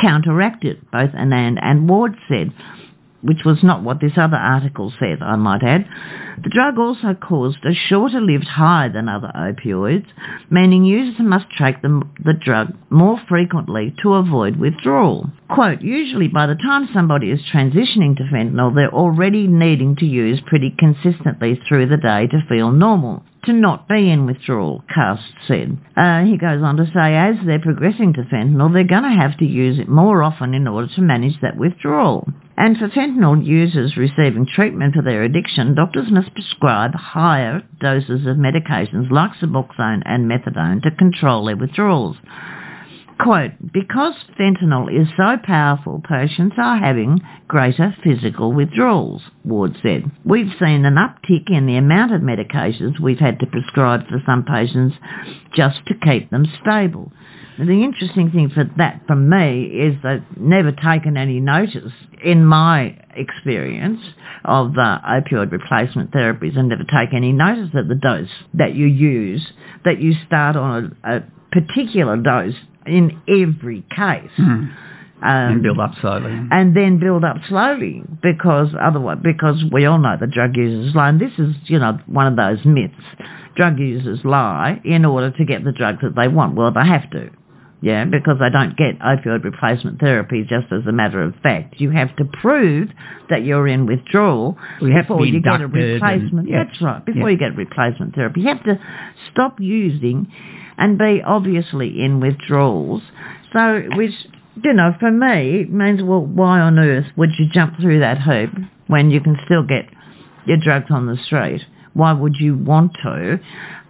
counteract it, both Anand and Ward said which was not what this other article said, I might add. The drug also caused a shorter lived high than other opioids, meaning users must take the, the drug more frequently to avoid withdrawal. Quote, usually by the time somebody is transitioning to fentanyl, they're already needing to use pretty consistently through the day to feel normal to not be in withdrawal, Cast said. Uh, he goes on to say as they're progressing to fentanyl, they're going to have to use it more often in order to manage that withdrawal. And for fentanyl users receiving treatment for their addiction, doctors must prescribe higher doses of medications like Suboxone and methadone to control their withdrawals. Quote, because fentanyl is so powerful, patients are having greater physical withdrawals, Ward said. We've seen an uptick in the amount of medications we've had to prescribe for some patients just to keep them stable. The interesting thing for that from me is that never taken any notice in my experience of uh, opioid replacement therapies and never take any notice of the dose that you use, that you start on a, a particular dose in every case. Mm. Um, and build up slowly. And then build up slowly because otherwise, because we all know the drug users lie. And this is, you know, one of those myths. Drug users lie in order to get the drugs that they want. Well, they have to. Yeah, because they don't get opioid replacement therapy just as a matter of fact. You have to prove that you're in withdrawal before you get a replacement. And, yeah. That's right. Before yeah. you get replacement therapy, you have to stop using and be obviously in withdrawals. So, which, you know, for me, means, well, why on earth would you jump through that hoop when you can still get your drugs on the street? Why would you want to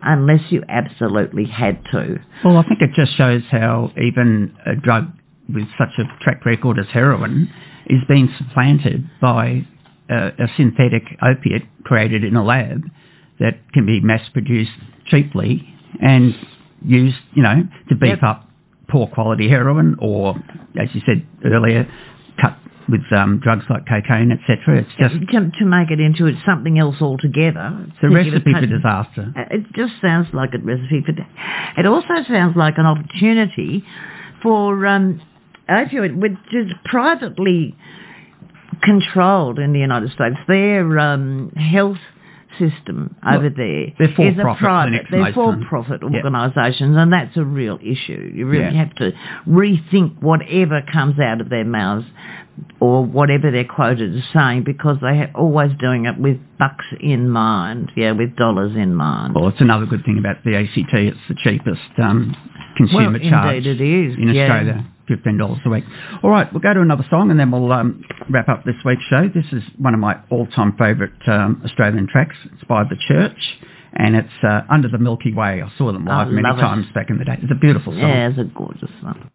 unless you absolutely had to? Well, I think it just shows how even a drug with such a track record as heroin is being supplanted by a, a synthetic opiate created in a lab that can be mass produced cheaply and used, you know, to beef yep. up poor quality heroin or, as you said earlier, cut with um, drugs like cocaine, etc. It's just to, to, make it into something else altogether. It's a recipe for disaster. Uh, it just sounds like a recipe for. It also sounds like an opportunity for um, opioid, which is privately controlled in the United States. Their um, health system over there they're is a for-profit private, they're most of them. for-profit organisations, and that's a real issue. You really have to rethink whatever comes out of their mouths or whatever they're quoted as saying because they are always doing it with bucks in mind, yeah, with dollars in mind. Well, it's another good thing about the ACT. It's the cheapest um, consumer Well, charge indeed it is, in yeah. Australia. Fifteen dollars a week. All right, we'll go to another song and then we'll um, wrap up this week's show. This is one of my all-time favourite um, Australian tracks. It's by the Church, and it's uh, "Under the Milky Way." I saw them live many it. times back in the day. It's a beautiful song. Yeah, it's a gorgeous song.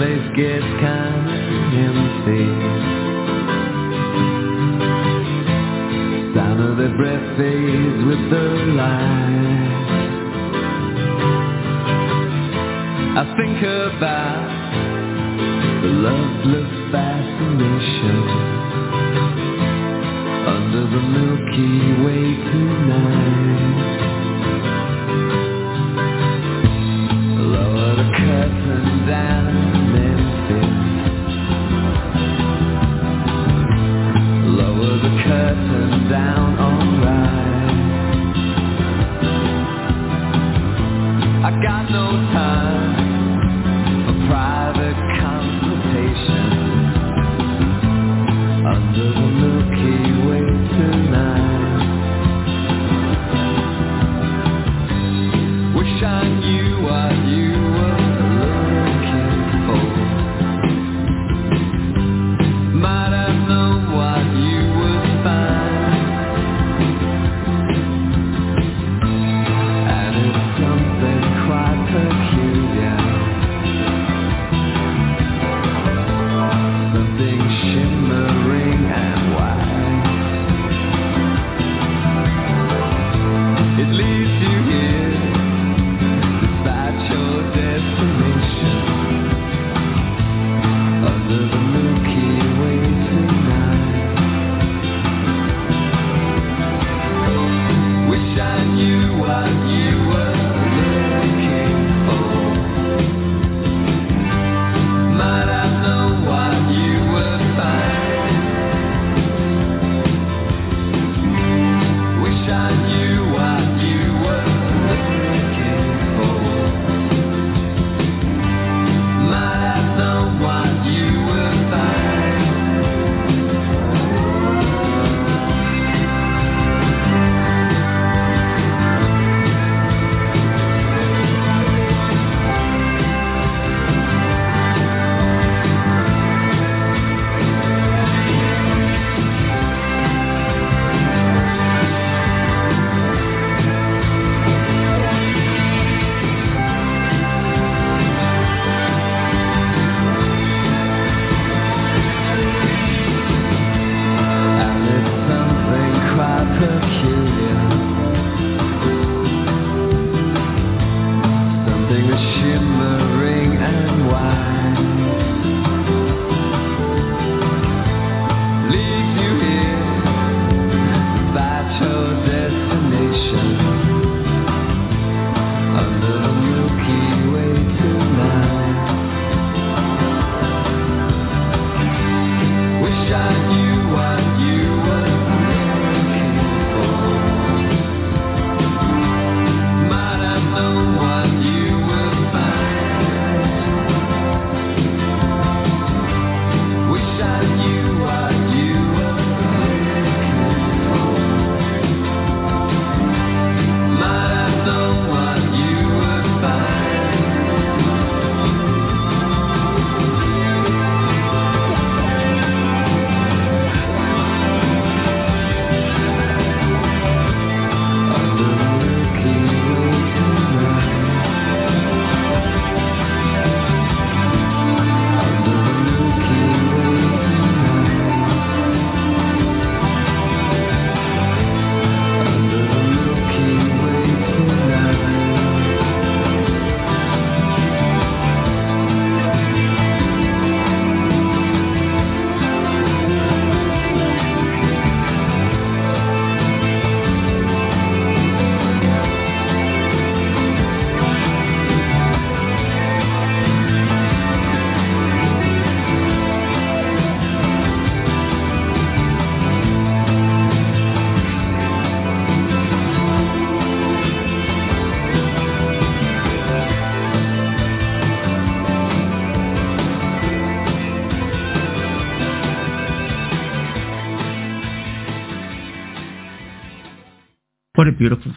Place gets kind of empty, sound of their breath fades with the light. I think about the loveless fascination under the Milky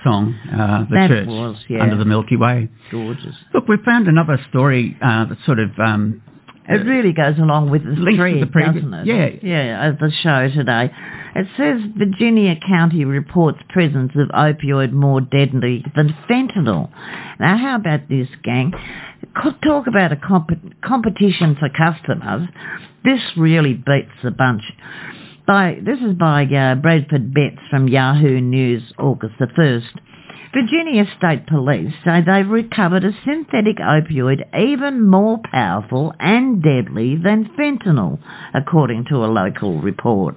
song, uh, The That Church was, yeah. Under the Milky Way. Gorgeous. Look, we found another story uh, that sort of um, It really goes along with the thread, the doesn't it? yeah. Yeah, of the show today. It says Virginia County reports presence of opioid more deadly than fentanyl. Now, how about this, gang? Talk about a comp- competition for customers. This really beats the bunch. By This is by uh, Bradford Betts from Yahoo News, August the 1st. Virginia State Police say they've recovered a synthetic opioid even more powerful and deadly than fentanyl, according to a local report.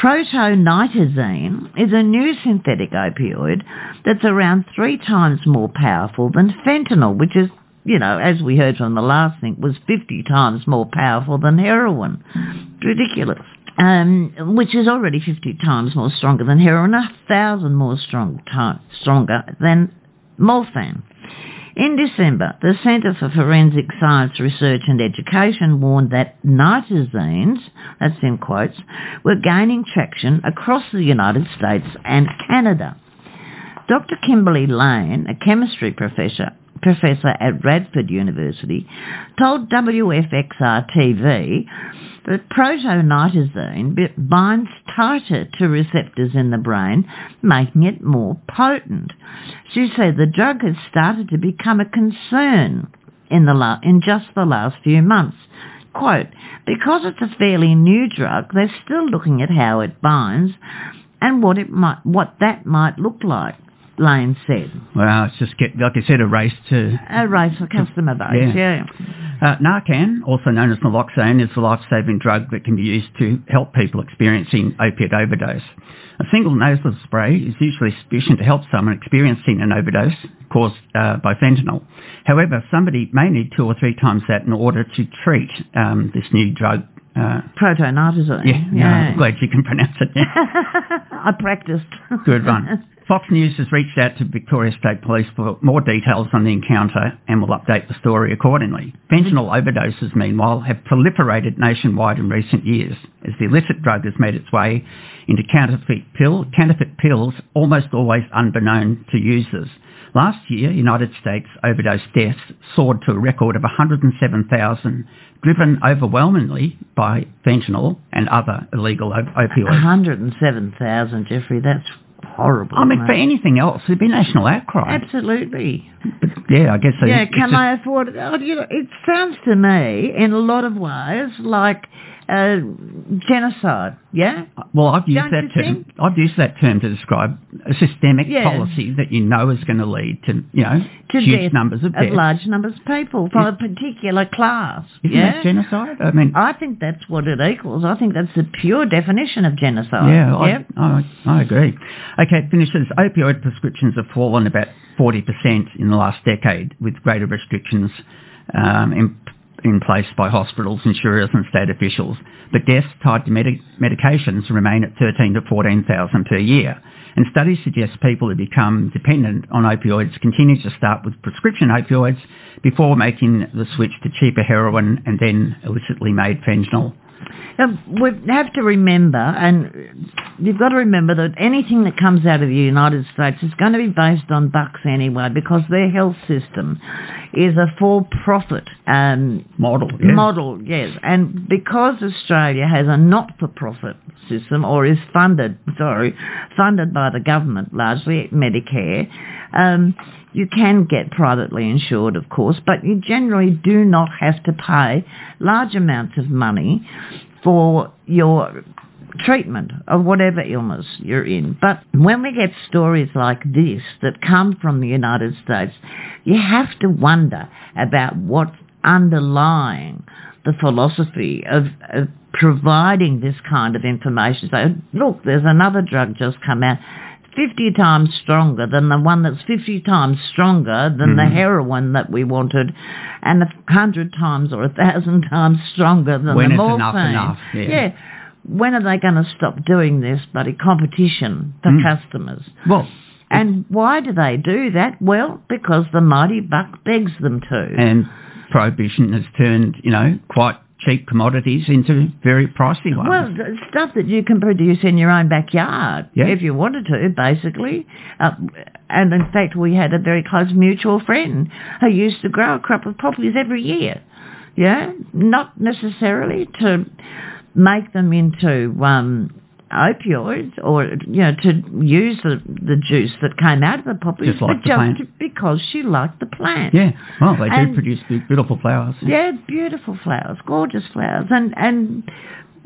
Protonitazene is a new synthetic opioid that's around three times more powerful than fentanyl, which is, you know, as we heard from the last thing, was 50 times more powerful than heroin. Ridiculous. Um, which is already 50 times more stronger than heroin, a thousand more strong ti stronger than morphine. In December, the Centre for Forensic Science Research and Education warned that nitazenes, that's in quotes, were gaining traction across the United States and Canada. Dr. Kimberly Lane, a chemistry professor, professor at Radford University, told WFXR-TV that protonitazene binds tighter to receptors in the brain, making it more potent. She said the drug has started to become a concern in, the la- in just the last few months. Quote, because it's a fairly new drug, they're still looking at how it binds and what it might, what that might look like, Lane said. well, it's just get like I said, a race to A race for customer base, yeah. Uh, Narcan, also known as naloxone, is a life-saving drug that can be used to help people experiencing opiate overdose. A single nasal spray is usually sufficient to help someone experiencing an overdose caused uh, by fentanyl. However, somebody may need two or three times that in order to treat um, this new drug. Uh, Protonitazene. yeah, no, I'm glad you can (laughs) pronounce it. (laughs) I practiced. Good one. (laughs) Fox News has reached out to Victoria State Police for more details on the encounter and will update the story accordingly. Fentanyl overdoses, meanwhile, have proliferated nationwide in recent years as the illicit drug has made its way into counterfeit, pill, counterfeit pills, almost always unbeknown to users. Last year, United States overdose deaths soared to a record of 107,000, driven overwhelmingly by fentanyl and other illegal op- opioids. 107,000, Jeffrey. That's horrible. I mean, mate. for anything else, it'd be national outcry. Absolutely. But yeah, I guess so. Yeah, can just- I afford it? Oh, you know, it sounds to me, in a lot of ways, like uh, genocide. Yeah? Well, I've used Don't that term. think? I've used that term to describe a systemic Yeah. policy that you know is going to lead to, you know, To huge death numbers of deaths. large numbers of people from a particular class. Isn't yeah? that genocide? I mean, I think that's what it equals. I think that's the pure definition of genocide. yeah, I, Yep. I, I agree. Okay, finishes. Opioid prescriptions have fallen about 40% in the last decade, with greater restrictions um, in, place by hospitals, insurers and state officials. But deaths tied to medi- medications remain at 13 to 14,000 per year. And studies suggest people who become dependent on opioids continue to start with prescription opioids before making the switch to cheaper heroin and then illicitly made fentanyl. Now, we have to remember, and you've got to remember that anything that comes out of the United States is going to be based on bucks anyway, because their health system is a for-profit um, Model, yeah. model, yes. And because Australia has a not-for-profit system, or is funded, sorry, funded by the government, largely Medicare, um, you can get privately insured, of course, but you generally do not have to pay large amounts of money for your treatment of whatever illness you're in. But when we get stories like this that come from the United States, you have to wonder about what's underlying the philosophy of, of providing this kind of information. So, look, there's another drug just come out. 50 times stronger than the one that's 50 times stronger than the heroin that we wanted and a 100 times or a 1,000 (laughs) times stronger than When the morphine. enough, enough, yeah. When are they going to stop doing this bloody competition for Mm. customers? Well, And why do they do that? Well, because the mighty buck begs them to. and prohibition has turned, you know, quite cheap commodities into very pricey ones. Well, stuff that you can produce in your own backyard, Yeah. if you wanted to, basically. Uh, and in fact, we had a very close mutual friend who used to grow a crop of poppies every year. Yeah, not necessarily to make them into um, opioids or you know to use the, the juice that came out of the poppies, Just like but the just plant. because she liked the plant. yeah, well, they do produce beautiful flowers. Yeah, beautiful flowers, gorgeous flowers, and and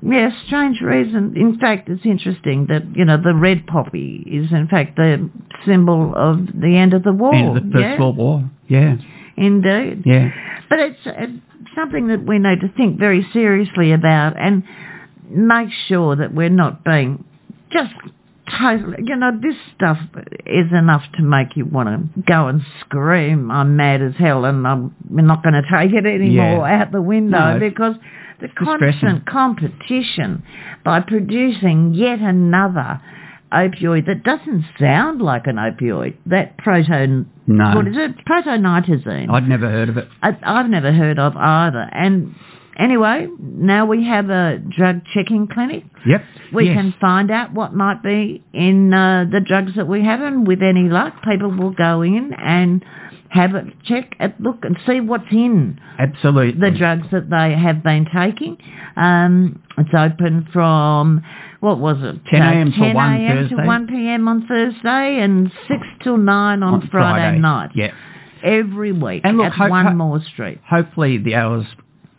yeah, strange reason. In fact, it's interesting that you know the red poppy is in fact the symbol of the end of the war. End of the First yeah? World War. Yeah, Indeed. yeah. But it's uh, something that we need to think very seriously about and make sure that we're not being just totally, you know, this stuff is enough to make you want to go and scream, I'm mad as hell and I'm we're not going to take it anymore Yeah. out the window No, because the constant competition by producing yet another opioid that doesn't sound like an opioid, that proton, No. what is it, protonitazene. I'd never heard of it. I, I've never heard of either. And anyway, now we have a drug checking clinic. Yep. We yes. can find out what might be in uh, the drugs that we have, and with any luck, people will go in and have a check, at look, and see what's in Absolutely. the drugs that they have been taking. Um, it's open from what was it? 10 Uh, a.m. till 10 1 a.m. to Thursday. 1 p.m. on Thursday, and 6 till 9 on, Friday, night. Yeah. Every week And look, at One ho- Moore Street. Hopefully the hours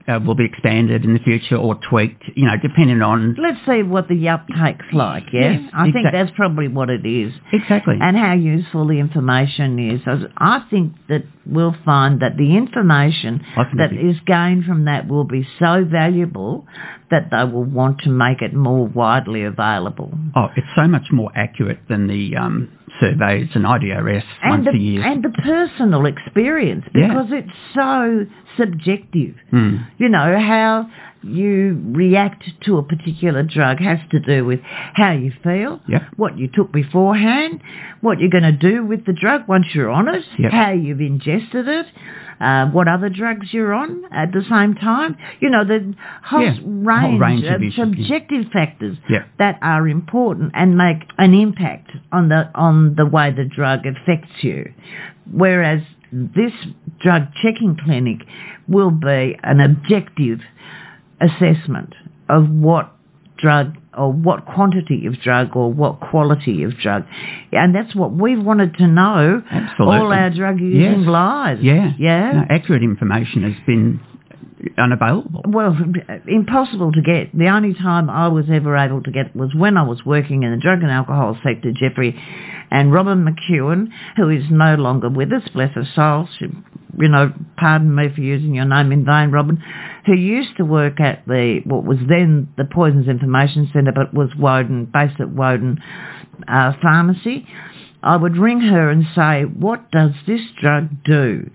uh, will be expanded in the future or tweaked, you know, depending on... Let's see what the uptake's like, yeah? Yes, I think that's probably what it is. Exactly. And how useful the information is. I think that we'll find that the information that is gained from that will be so valuable that they will want to make it more widely available. Oh, it's so much more accurate than the um, surveys and IDRS And once the, a year. and the personal experience Yeah. because it's so subjective. Hmm. You know, how you react to a particular drug has to do with how you feel, Yep. what you took beforehand, what you're going to do with the drug once you're on it, Yep. how you've ingested it, uh, what other drugs you're on at the same time. You know, the whole Yeah, range, whole range of of yeah. subjective factors that are important and make an impact on the on the way the drug affects you. Whereas this drug checking clinic will be an objective assessment of what drug or what quantity of drug or what quality of drug. And that's what we've wanted to know Absolutely. all our drug using Yes. lives. Yeah. Yeah. No, accurate information has been unavailable. Well, impossible to get. The only time I was ever able to get was when I was working in the drug and alcohol sector, Jeffrey. And Robin McEwen, who is no longer with us, bless her soul, she, you know, pardon me for using your name in vain, Robin, who used to work at the, what was then the Poisons Information Centre, but was Woden, based at Woden uh, Pharmacy. I would ring her and say, what does this drug do?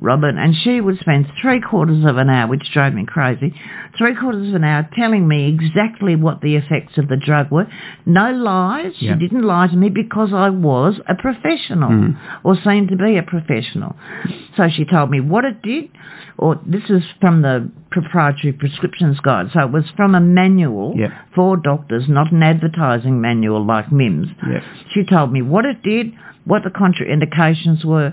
Robin, and she would spend three quarters of an hour, which drove me crazy, three quarters of an hour telling me exactly what the effects of the drug were. No lies. Yeah. She didn't lie to me because I was a professional Mm. or seemed to be a professional. So she told me what it did, or this is from the proprietary prescriptions guide. So it was from a manual Yeah. for doctors, not an advertising manual like MIMS. Yeah. She told me what it did, what the contraindications were,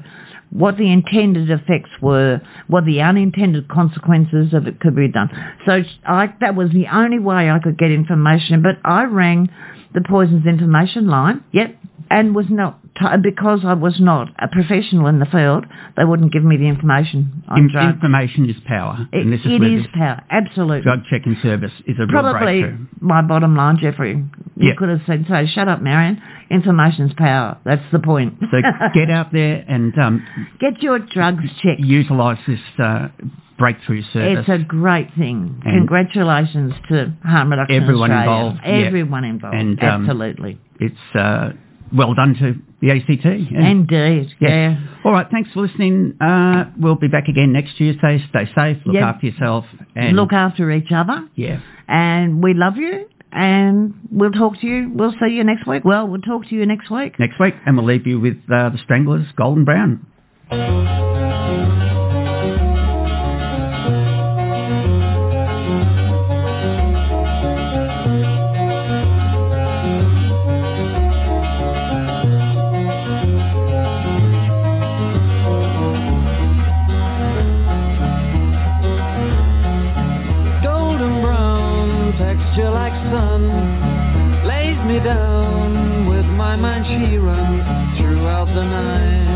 what the intended effects were, what the unintended consequences of it could be done. So I, that was the only way I could get information. But I rang the Poisons Information Line, yep, and was not, because I was not a professional in the field, they wouldn't give me the information on In- drugs. information is power. It, and this is it is power, absolutely. drug checking service is a Probably breakthrough. my bottom line, Jeffrey. You Yeah. could have said, so shut up, Marion. Information's power. That's the point. So get out there and um, (laughs) Get your drugs checked. utilise this uh, breakthrough service. It's a great thing. And- Congratulations to Harm Reduction Everyone Australia. involved, yeah. Everyone involved. And, um, Absolutely. it's uh, well done to the ACT. Yeah. Indeed. Yes. Yeah. All right. Thanks for listening. Uh, we'll be back again next Tuesday. Stay safe. Look Yep. after yourself. And Look after each other. Yeah. And we love you. And we'll talk to you. We'll see you next week. Well, we'll talk to you next week. Next week, and we'll leave you with uh, the Stranglers, Golden Brown. And she runs throughout the night.